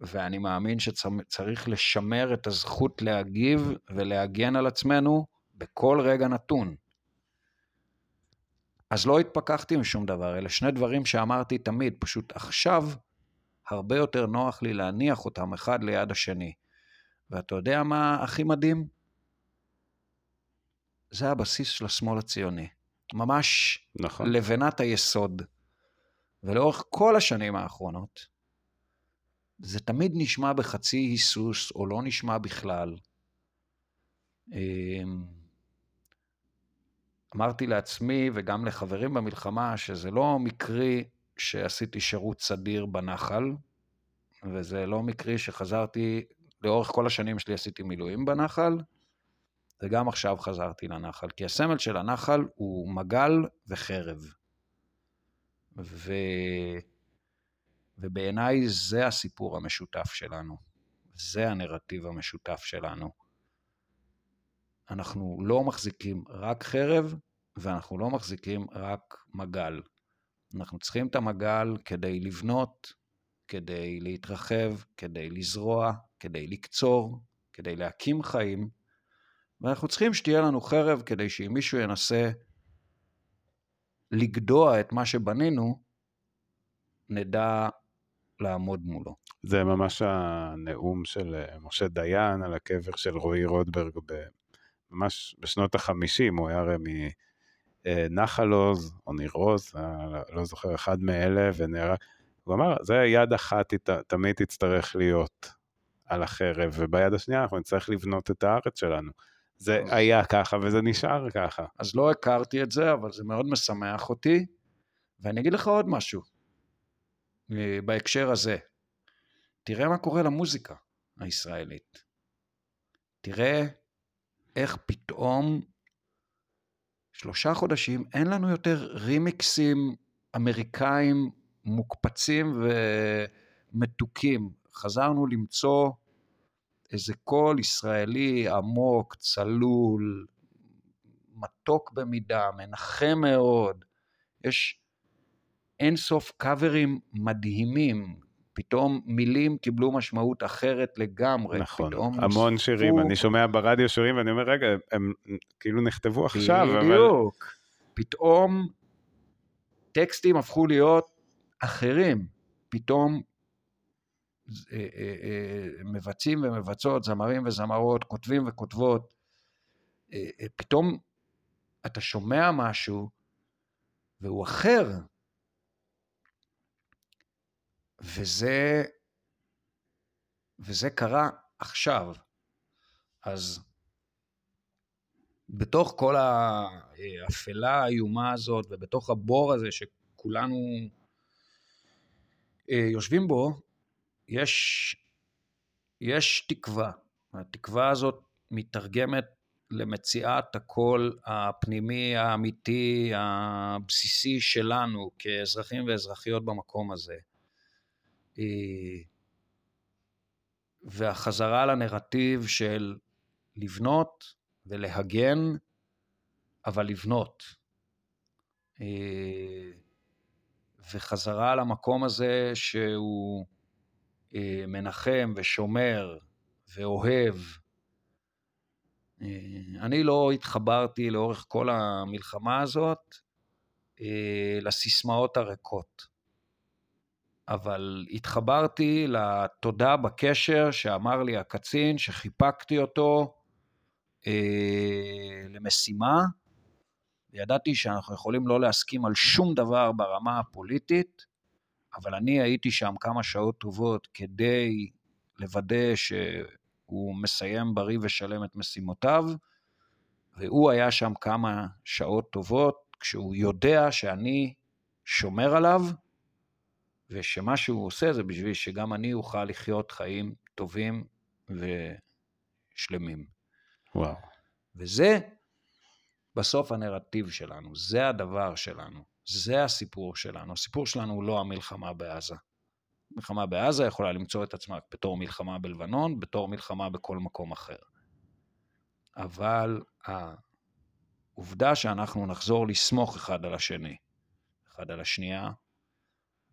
ואני מאמין שצריך לשמר את הזכות להגיב ולהגן על עצמנו בכל רגע נתון. אז לא התפכחתי משום דבר, אלה שני דברים שאמרתי תמיד, פשוט עכשיו הרבה יותר נוח לי להניח אותם אחד ליד השני. ואתה יודע מה הכי מדהים? זה הבסיס של השמאל הציוני. ממש נכון. לבנת היסוד. ולאורך כל השנים האחרונות, זה תמיד נשמע בחצי היסוס, או לא נשמע בכלל. אמ, אמרתי לעצמי וגם לחברים במלחמה שזה לא מקרי שעשיתי שירות סדיר בנחל, וזה לא מקרי שחזרתי, לאורך כל השנים שלי עשיתי מילואים בנחל, וגם עכשיו חזרתי לנחל, כי הסמל של הנחל הוא מגל וחרב. ו... ובעיניי זה הסיפור המשותף שלנו, זה הנרטיב המשותף שלנו. אנחנו לא מחזיקים רק חרב, ואנחנו לא מחזיקים רק מגל. אנחנו צריכים את המגל כדי לבנות, כדי להתרחב, כדי לזרוע, כדי לקצור, כדי להקים חיים, ואנחנו צריכים שתהיה לנו חרב כדי שאם מישהו ינסה לגדוע את מה שבנינו, נדע לעמוד מולו. זה ממש הנאום של אה, משה דיין על הקבר של רועי רוטברג, ב- ממש בשנות החמישים, הוא היה הרי מנחל עוז, או ניר עוז, אה, לא זוכר, אחד מאלה, ונהרג, הוא אמר, זה יד אחת תמיד תצטרך להיות על החרב, וביד השנייה אנחנו נצטרך לבנות את הארץ שלנו. זה אז- היה ככה וזה נשאר ככה. אז לא הכרתי את זה, אבל זה מאוד משמח אותי. ואני אגיד לך עוד משהו אה, בהקשר הזה. תראה מה קורה למוזיקה הישראלית. תראה איך פתאום שלושה חודשים אין לנו יותר רימיקסים אמריקאים מוקפצים ומתוקים. חזרנו למצוא איזה קול ישראלי עמוק, צלול, מתוק במידה, מנחם מאוד. יש אין סוף קאברים מדהימים. פתאום מילים קיבלו משמעות אחרת לגמרי. נכון, פתאום המון נוספו- שירים, אני שומע ברדיו שירים ואני אומר, רגע, הם כאילו נכתבו עכשיו, אבל... בדיוק. פתאום טקסטים הפכו להיות אחרים. פתאום אה, אה, אה, מבצעים ומבצעות, זמרים וזמרות, כותבים וכותבות. פתאום אתה שומע משהו והוא אחר. וזה, וזה קרה עכשיו. אז בתוך כל האפלה האיומה הזאת ובתוך הבור הזה שכולנו אה, יושבים בו, יש, יש תקווה. התקווה הזאת מתרגמת למציאת הקול הפנימי, האמיתי, הבסיסי שלנו כאזרחים ואזרחיות במקום הזה. אה, והחזרה לנרטיב של לבנות ולהגן, אבל לבנות. אה, וחזרה למקום הזה שהוא אה, מנחם ושומר ואוהב. אני לא התחברתי לאורך כל המלחמה הזאת לסיסמאות הריקות, אבל התחברתי לתודה בקשר שאמר לי הקצין, שחיפקתי אותו אה, למשימה, וידעתי שאנחנו יכולים לא להסכים על שום דבר ברמה הפוליטית, אבל אני הייתי שם כמה שעות טובות כדי לוודא שהוא מסיים בריא ושלם את משימותיו, והוא היה שם כמה שעות טובות, כשהוא יודע שאני שומר עליו, ושמה שהוא עושה זה בשביל שגם אני אוכל לחיות חיים טובים ושלמים. וואו. וזה בסוף הנרטיב שלנו, זה הדבר שלנו, זה הסיפור שלנו. הסיפור שלנו הוא לא המלחמה בעזה. מלחמה בעזה יכולה למצוא את עצמה בתור מלחמה בלבנון, בתור מלחמה בכל מקום אחר. אבל העובדה שאנחנו נחזור לסמוך אחד על השני, אחד על השנייה,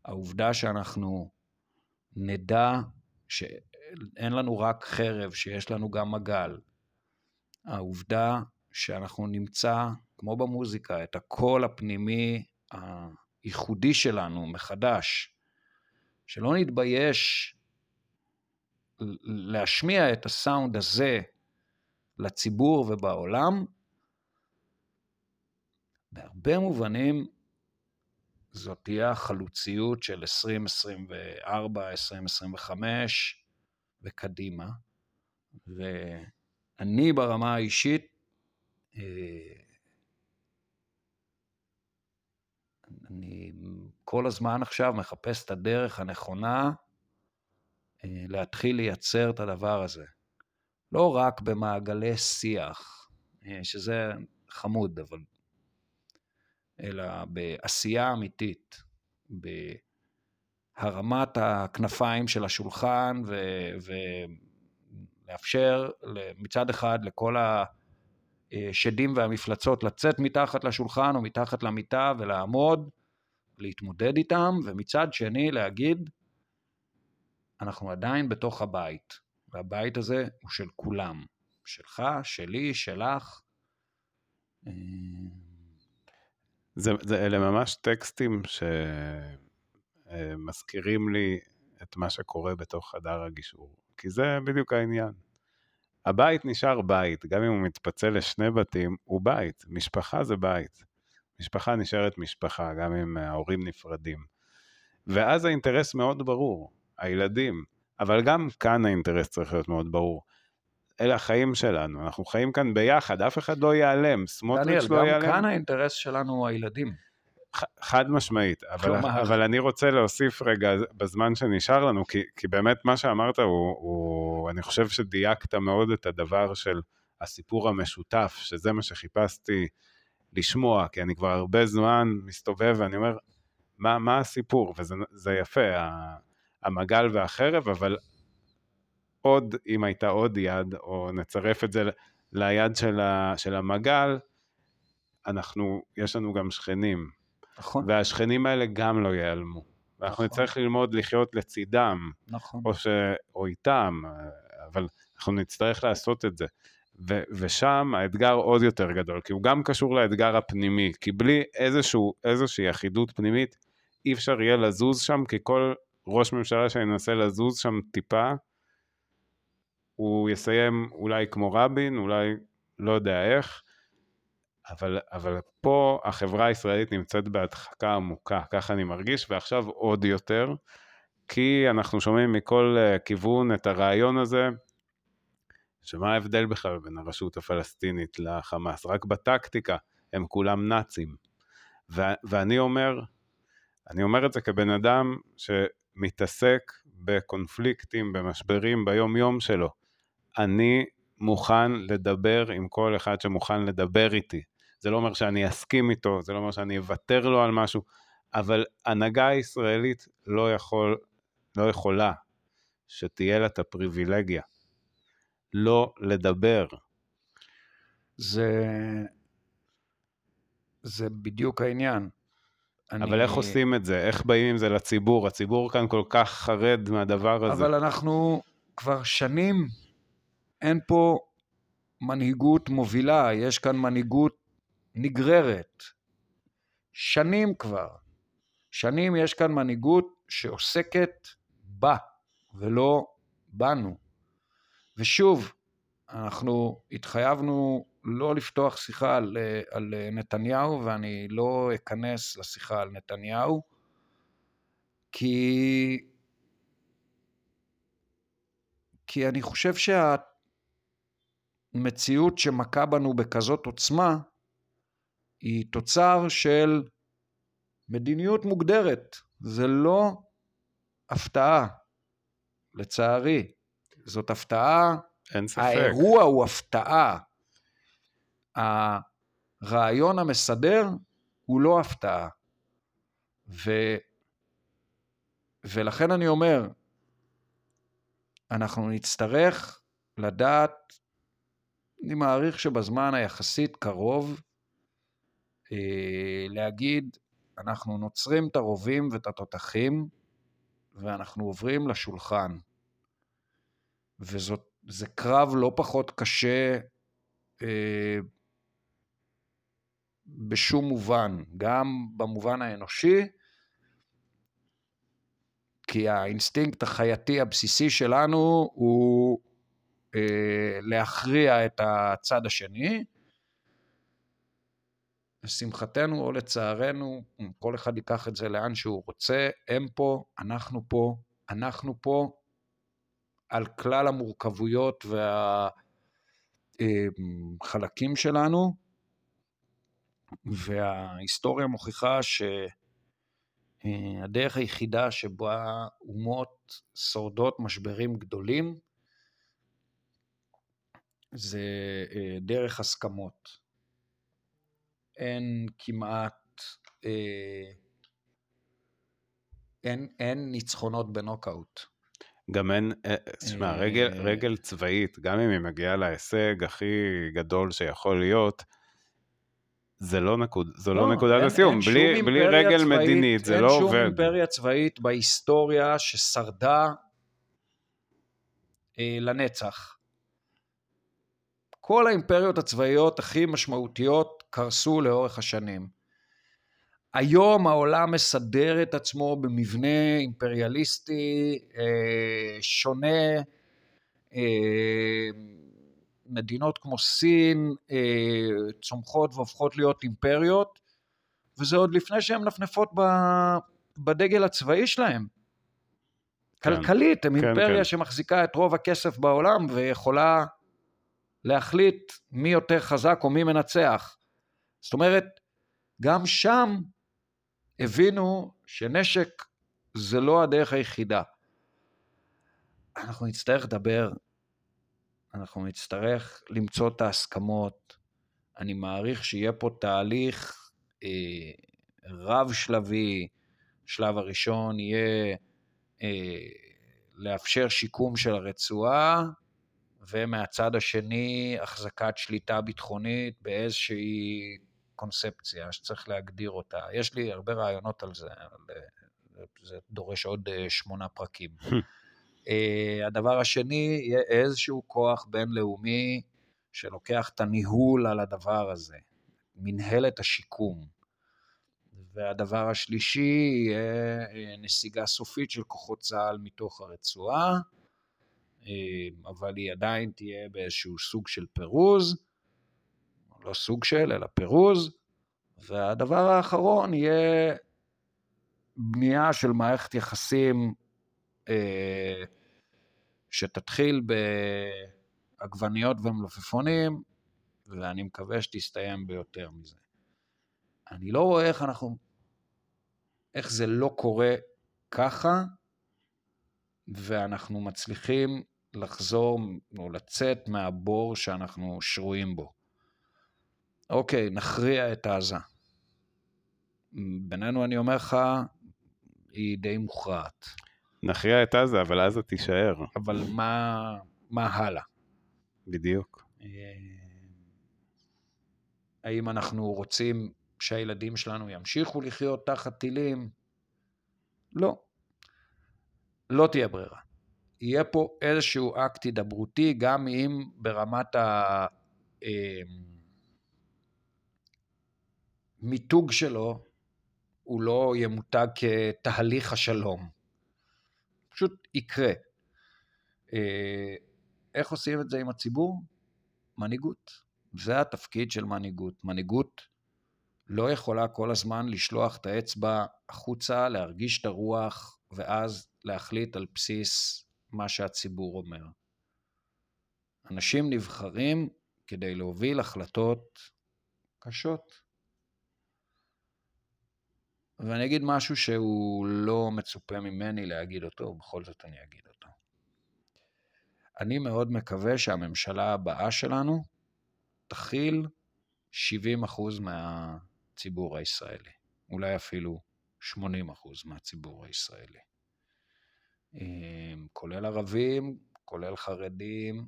העובדה שאנחנו נדע שאין לנו רק חרב, שיש לנו גם מגל, העובדה שאנחנו נמצא, כמו במוזיקה, את הקול הפנימי הייחודי שלנו מחדש, שלא נתבייש להשמיע את הסאונד הזה לציבור ובעולם, בהרבה מובנים זאת תהיה החלוציות של 2024, 2025 וקדימה. ואני ברמה האישית, אה, אני כל הזמן עכשיו מחפש את הדרך הנכונה אה, להתחיל לייצר את הדבר הזה. לא רק במעגלי שיח, אה, שזה חמוד, אבל... אלא בעשייה אמיתית, בהרמת הכנפיים של השולחן ולאפשר מצד אחד לכל השדים והמפלצות לצאת מתחת לשולחן או מתחת למיטה ולעמוד, להתמודד איתם, ומצד שני להגיד, אנחנו עדיין בתוך הבית, והבית הזה הוא של כולם, שלך, שלי, שלך. זה, זה, אלה ממש טקסטים שמזכירים לי את מה שקורה בתוך חדר הגישור, כי זה בדיוק העניין. הבית נשאר בית, גם אם הוא מתפצל לשני בתים, הוא בית, משפחה זה בית. משפחה נשארת משפחה, גם אם ההורים נפרדים. ואז האינטרס מאוד ברור, הילדים, אבל גם כאן האינטרס צריך להיות מאוד ברור. אלה החיים שלנו, אנחנו חיים כאן ביחד, אף אחד לא ייעלם, סמוטריץ' לא ייעלם. גם כאן האינטרס שלנו הוא הילדים. חד משמעית, אבל. אבל אני רוצה להוסיף רגע בזמן שנשאר לנו, כי, כי באמת מה שאמרת הוא, הוא, אני חושב שדייקת מאוד את הדבר של הסיפור המשותף, שזה מה שחיפשתי לשמוע, כי אני כבר הרבה זמן מסתובב ואני אומר, מה, מה הסיפור? וזה יפה, המגל והחרב, אבל עוד, אם הייתה עוד יד, או נצרף את זה ליד של, ה, של המגל, אנחנו, יש לנו גם שכנים. נכון. והשכנים האלה גם לא ייעלמו. ואנחנו נכון. נצטרך ללמוד לחיות לצידם. נכון. או, ש... או איתם, אבל אנחנו נצטרך לעשות את זה. ו- ושם האתגר עוד יותר גדול, כי הוא גם קשור לאתגר הפנימי, כי בלי איזשהו, איזושהי אחידות פנימית, אי אפשר יהיה לזוז שם, כי כל ראש ממשלה שינסה לזוז שם טיפה, הוא יסיים אולי כמו רבין, אולי לא יודע איך, אבל, אבל פה החברה הישראלית נמצאת בהדחקה עמוקה, ככה אני מרגיש, ועכשיו עוד יותר, כי אנחנו שומעים מכל uh, כיוון את הרעיון הזה, שמה ההבדל בכלל בין הרשות הפלסטינית לחמאס? רק בטקטיקה הם כולם נאצים. ו- ואני אומר, אני אומר את זה כבן אדם שמתעסק בקונפליקטים, במשברים ביום יום שלו. אני מוכן לדבר עם כל אחד שמוכן לדבר איתי. זה לא אומר שאני אסכים איתו, זה לא אומר שאני אוותר לו על משהו, אבל הנהגה הישראלית לא, יכול, לא יכולה שתהיה לה את הפריבילגיה לא לדבר. זה, זה בדיוק העניין. אבל אני... איך עושים את זה? איך באים עם זה לציבור? הציבור כאן כל כך חרד מהדבר הזה. אבל אנחנו כבר שנים, אין פה מנהיגות מובילה, יש כאן מנהיגות נגררת. שנים כבר. שנים יש כאן מנהיגות שעוסקת בה ולא בנו. ושוב, אנחנו התחייבנו לא לפתוח שיחה על, על נתניהו, ואני לא אכנס לשיחה על נתניהו, כי, כי אני חושב שהמציאות שמכה בנו בכזאת עוצמה, היא תוצר של מדיניות מוגדרת. זה לא הפתעה, לצערי. זאת הפתעה. אין ספק. האירוע הוא הפתעה. הרעיון המסדר הוא לא הפתעה. ו... ולכן אני אומר, אנחנו נצטרך לדעת, אני מעריך שבזמן היחסית קרוב, אה, להגיד, אנחנו נוצרים את הרובים ואת התותחים, ואנחנו עוברים לשולחן. וזה קרב לא פחות קשה אה, בשום מובן, גם במובן האנושי, כי האינסטינקט החייתי הבסיסי שלנו הוא להכריע את הצד השני, לשמחתנו או לצערנו, כל אחד ייקח את זה לאן שהוא רוצה, הם פה, אנחנו פה, אנחנו פה, על כלל המורכבויות והחלקים שלנו, וההיסטוריה מוכיחה שהדרך היחידה שבה אומות שורדות משברים גדולים זה אה, דרך הסכמות. אין כמעט, אה, אין, אין ניצחונות בנוקאוט. גם אין, תשמע, רגל, אה, רגל צבאית, גם אם היא מגיעה להישג הכי גדול שיכול להיות, זה לא, נקוד, זו לא, לא נקודת הסיום, בלי, בלי רגל צבאית, מדינית זה לא עובד. אין שום אימפריה צבאית בהיסטוריה ששרדה אה, לנצח. כל האימפריות הצבאיות הכי משמעותיות קרסו לאורך השנים. היום העולם מסדר את עצמו במבנה אימפריאליסטי אה, שונה, אה, מדינות כמו סין אה, צומחות והופכות להיות אימפריות, וזה עוד לפני שהן מנפנפות בדגל הצבאי שלהם. כן. כלכלית, הם כן, אימפריה כן. שמחזיקה את רוב הכסף בעולם ויכולה להחליט מי יותר חזק או מי מנצח. זאת אומרת, גם שם הבינו שנשק זה לא הדרך היחידה. אנחנו נצטרך לדבר, אנחנו נצטרך למצוא את ההסכמות. אני מעריך שיהיה פה תהליך אה, רב-שלבי. שלב הראשון יהיה אה, לאפשר שיקום של הרצועה, ומהצד השני החזקת שליטה ביטחונית באיזושהי קונספציה שצריך להגדיר אותה. יש לי הרבה רעיונות על זה, אבל אה, זה דורש עוד אה, שמונה פרקים. אה, הדבר השני, יהיה איזשהו כוח בינלאומי שלוקח את הניהול על הדבר הזה, מנהלת השיקום. והדבר השלישי יהיה נסיגה סופית של כוחות צה"ל מתוך הרצועה, אבל היא עדיין תהיה באיזשהו סוג של פירוז, לא סוג של, אלא פירוז. והדבר האחרון יהיה בנייה של מערכת יחסים אה, שתתחיל בעגבניות ומלפפונים, ואני מקווה שתסתיים ביותר מזה. אני לא רואה איך אנחנו, איך זה לא קורה ככה, ואנחנו מצליחים לחזור או לצאת מהבור שאנחנו שרויים בו. אוקיי, נכריע את עזה. בינינו אני אומר לך, היא די מוכרעת. נכריע את עזה, אבל עזה תישאר. אבל מה, מה הלאה? בדיוק. אה, האם אנחנו רוצים שהילדים שלנו ימשיכו לחיות תחת טילים? לא. לא תהיה ברירה. יהיה פה איזשהו אקט הידברותי, גם אם ברמת המיתוג שלו הוא לא ימותג כתהליך השלום. פשוט יקרה. אה, איך עושים את זה עם הציבור? מנהיגות. זה התפקיד של מנהיגות. מנהיגות לא יכולה כל הזמן לשלוח את האצבע החוצה, להרגיש את הרוח, ואז להחליט על בסיס מה שהציבור אומר. אנשים נבחרים כדי להוביל החלטות קשות. ואני אגיד משהו שהוא לא מצופה ממני להגיד אותו, ובכל זאת אני אגיד אותו. אני מאוד מקווה שהממשלה הבאה שלנו תכיל 70% מהציבור הישראלי, אולי אפילו 80% מהציבור הישראלי. כולל ערבים, כולל חרדים,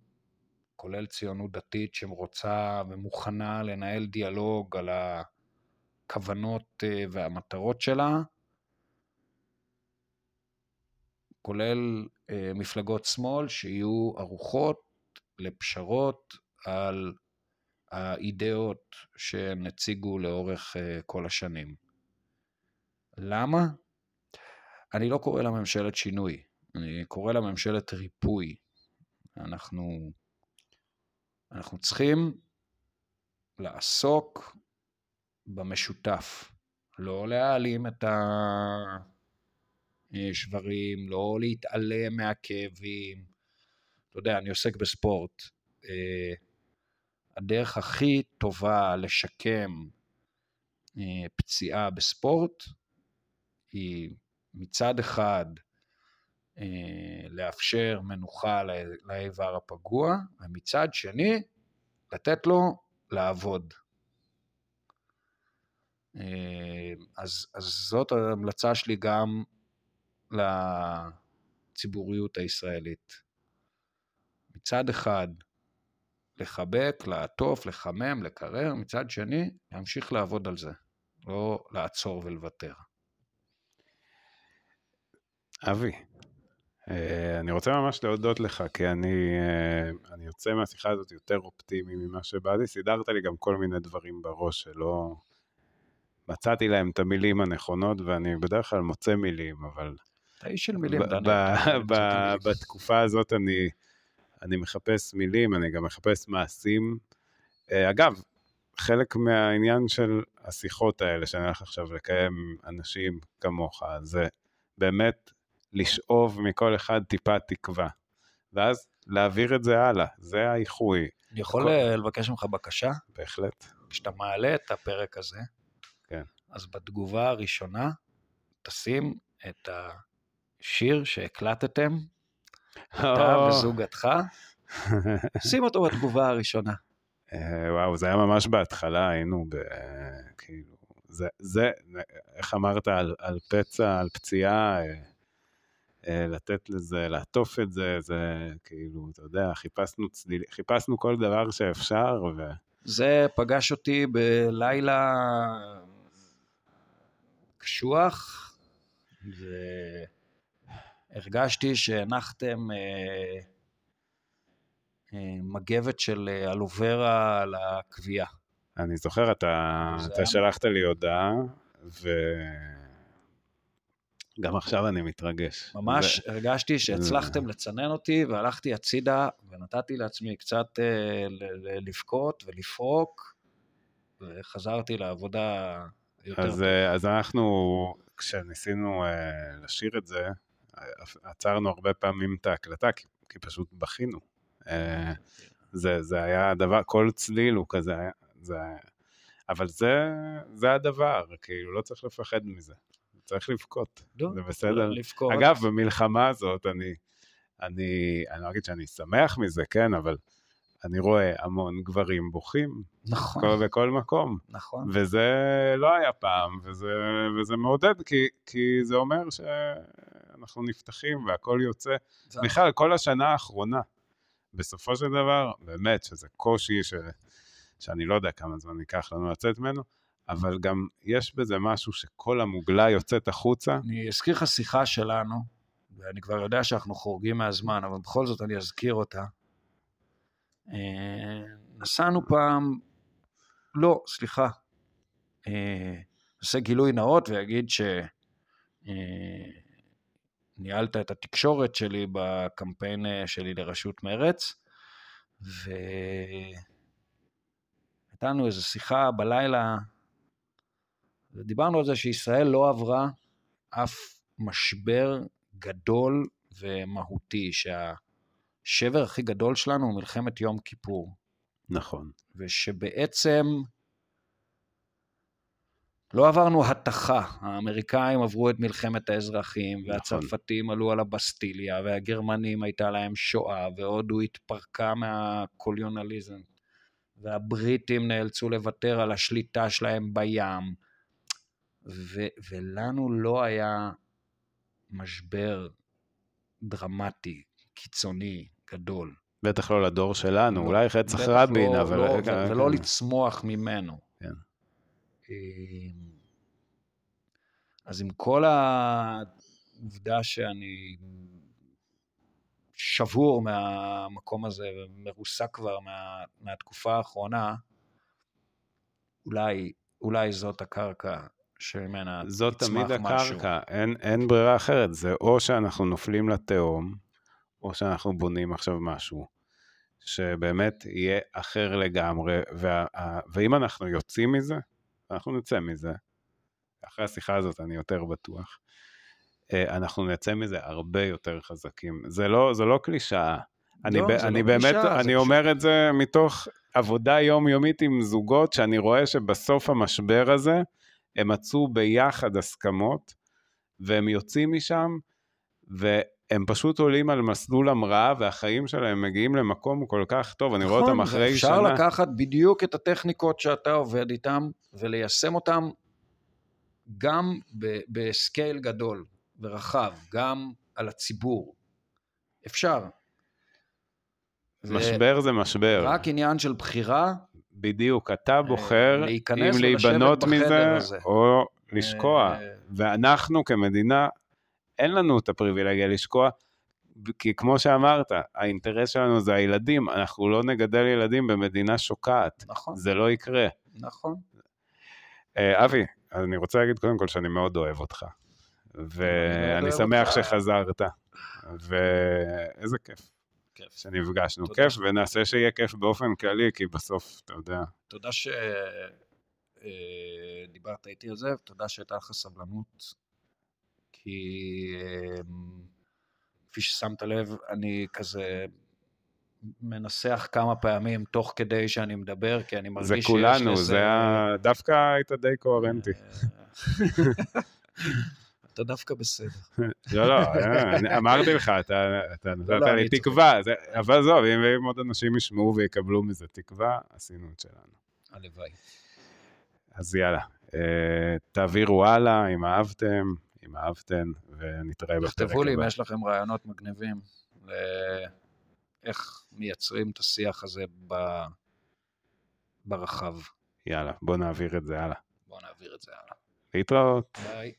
כולל ציונות דתית שרוצה ומוכנה לנהל דיאלוג על הכוונות אה, והמטרות שלה, כולל אה, מפלגות שמאל שיהיו ערוכות לפשרות על האידאות שהם הציגו לאורך אה, כל השנים. למה? אני לא קורא לה ממשלת שינוי, אני קורא לה ממשלת ריפוי. אנחנו, אנחנו צריכים לעסוק במשותף, לא להעלים את השברים, לא להתעלם מהכאבים. אתה יודע, אני עוסק בספורט. אה, הדרך הכי טובה לשקם אה, פציעה בספורט היא מצד אחד לאפשר מנוחה לאיבר הפגוע, ומצד שני לתת לו לעבוד. אה, אז, אז זאת ההמלצה שלי גם לציבוריות הישראלית. מצד אחד, לחבק, לעטוף, לחמם, לקרר, מצד שני, להמשיך לעבוד על זה, לא לעצור ולוותר. אבי, אה, אני רוצה ממש להודות לך, כי אני, אה, אני יוצא מהשיחה הזאת יותר אופטימי ממה שבאתי. סידרת לי גם כל מיני דברים בראש שלא... מצאתי להם את המילים הנכונות, ואני בדרך כלל מוצא מילים, אבל... אתה איש של מילים, ב- דני. ב- אתה ב- מצא מילים. בתקופה הזאת אני, אני מחפש מילים, אני גם מחפש מעשים. אה, אגב, חלק מהעניין של השיחות האלה שאני הולך עכשיו לקיים אנשים כמוך, זה באמת לשאוב מכל אחד טיפה תקווה, ואז להעביר את זה הלאה, זה האיחוי. אני יכול כל- אה, לבקש ממך בקשה? בהחלט. כשאתה מעלה את הפרק הזה, כן. אז בתגובה הראשונה תשים את השיר שהקלטתם, אתה וזוגתך, שים אותו בתגובה הראשונה. אה, וואו, זה היה ממש בהתחלה, היינו ב... כאילו, זה, זה, איך אמרת, על, על פצע, על פציעה, אה, אה, לתת לזה, לעטוף את זה, זה כאילו, אתה יודע, חיפשנו צליל, חיפשנו כל דבר שאפשר, ו... זה פגש אותי בלילה קשוח, והרגשתי שהנחתם אה, אה, מגבת של אלוברה על הכווייה. אני זוכר, אתה, אתה היה- שלחת לי הודעה, וגם עכשיו אני מתרגש. ממש זה, הרגשתי שהצלחתם לצנן אותי, והלכתי הצידה, ונתתי לעצמי קצת אה, לבכות ולפרוק, וחזרתי לעבודה יותר אז, אה, אז אנחנו, כשניסינו אה, לשיר את זה, אה, עצרנו הרבה פעמים את ההקלטה, כי, כי פשוט בכינו. אה, זה, זה היה הדבר, כל צליל הוא כזה, זה, אבל זה, זה הדבר, כאילו, לא צריך לפחד מזה. צריך לבכות, לא, זה בסדר. לבכות. אגב, במלחמה הזאת, אני, אני, אני לא אגיד שאני שמח מזה, כן, אבל אני רואה המון גברים בוכים, נכון, כל, בכל מקום. נכון. וזה לא היה פעם, וזה, וזה מעודד, כי, כי זה אומר שאנחנו נפתחים והכל יוצא. זה- בכלל, כל השנה האחרונה, בסופו של דבר, באמת שזה קושי ש, שאני לא יודע כמה זמן ייקח לנו לצאת ממנו, אבל גם יש בזה משהו שכל המוגלה יוצאת החוצה. אני אזכיר לך שיחה שלנו, ואני כבר יודע שאנחנו חורגים מהזמן, אבל בכל זאת אני אזכיר אותה. אה, נסענו פעם, לא, סליחה, אה, נעשה גילוי נאות ויגיד שניהלת את התקשורת שלי בקמפיין אה, שלי לראשות מרץ, והייתה לנו איזו שיחה בלילה, ודיברנו על זה שישראל לא עברה אף משבר גדול ומהותי, שהשבר הכי גדול שלנו הוא מלחמת יום כיפור. נכון. ושבעצם לא עברנו התכה. האמריקאים עברו את מלחמת האזרחים, נכון. והצרפתים עלו על הבסטיליה, והגרמנים הייתה להם שואה, והודו התפרקה מהקוליונליזם, והבריטים נאלצו לוותר על השליטה שלהם בים, ו- ולנו לא היה משבר דרמטי, קיצוני, גדול. בטח לא לדור שלנו, לא, אולי רצח רבין, לא, אבל... לא, רגע, ו- רגע. ולא לצמוח ממנו. כן. אמ, אז עם כל העובדה שאני שבור מהמקום הזה ומרוסק כבר מה, מהתקופה האחרונה, אולי, אולי זאת הקרקע שממנה זאת יצמח תמיד משהו. הקרקע, אין, אין ברירה אחרת, זה או שאנחנו נופלים לתהום, או שאנחנו בונים עכשיו משהו שבאמת יהיה אחר לגמרי, וה, ואם אנחנו יוצאים מזה, אנחנו נצא מזה, אחרי השיחה הזאת אני יותר בטוח, אה, אנחנו נצא מזה הרבה יותר חזקים. זה לא, זה לא קלישאה. אני, לא, ב- זה אני לא באמת, קלישאה, אני זה אומר את זה מתוך עבודה יומיומית עם זוגות, שאני רואה שבסוף המשבר הזה, הם מצאו ביחד הסכמות, והם יוצאים משם, והם פשוט עולים על מסלול המראה, והחיים שלהם מגיעים למקום כל כך טוב, אני רואה אותם נכון, אחרי שנה. לקחת בדיוק את הטכניקות שאתה עובד איתן וליישם אותן גם ב- בסקייל גדול ורחב, גם על הציבור. אפשר. משבר זה משבר. רק עניין של בחירה, בדיוק, אתה בוחר להיכנס אם להיבנות מזה הזה. או לשקוע. אה, ואנחנו כמדינה, אין לנו את הפריבילגיה לשקוע, כי כמו שאמרת, האינטרס שלנו זה הילדים, אנחנו לא נגדל ילדים במדינה שוקעת, נכון, זה לא יקרה. נכון. אה, אבי, אני רוצה להגיד קודם כל שאני מאוד אוהב אותך, ואני שמח. שחזרת, ואיזה כיף. כיף. שנפגשנו. תודה. כיף, ונעשה שיהיה כיף באופן כללי, כי בסוף, אתה יודע, תודה שדיברת איתי על זה, ותודה שהייתה לך סבלנות, כי אמ, כפי ששמת לב, אני כזה מנסח כמה פעמים תוך כדי שאני מדבר, כי אני מרגיש זה שיש כולנו, לזה- זה ה... דווקא היית די קוהרנטי. אתה דווקא בסדר. לא, לא, אמרתי לך, אתה נתת לא, לי אני צוחק. תקווה, אבל עזוב, אם עוד אנשים ישמעו ויקבלו מזה תקווה, עשינו את שלנו. הלוואי. אז יאללה, אה, תעבירו הלאה אם אהבתם, אם אהבתם, ונתראה בפרק תכתבו לי אם הבא. יש לכם רעיונות מגניבים לאיך מייצרים את השיח הזה ב- ברחב. יאללה, בוא נעביר את זה הלאה. בואו נעביר את זה הלאה. להתראות. ביי.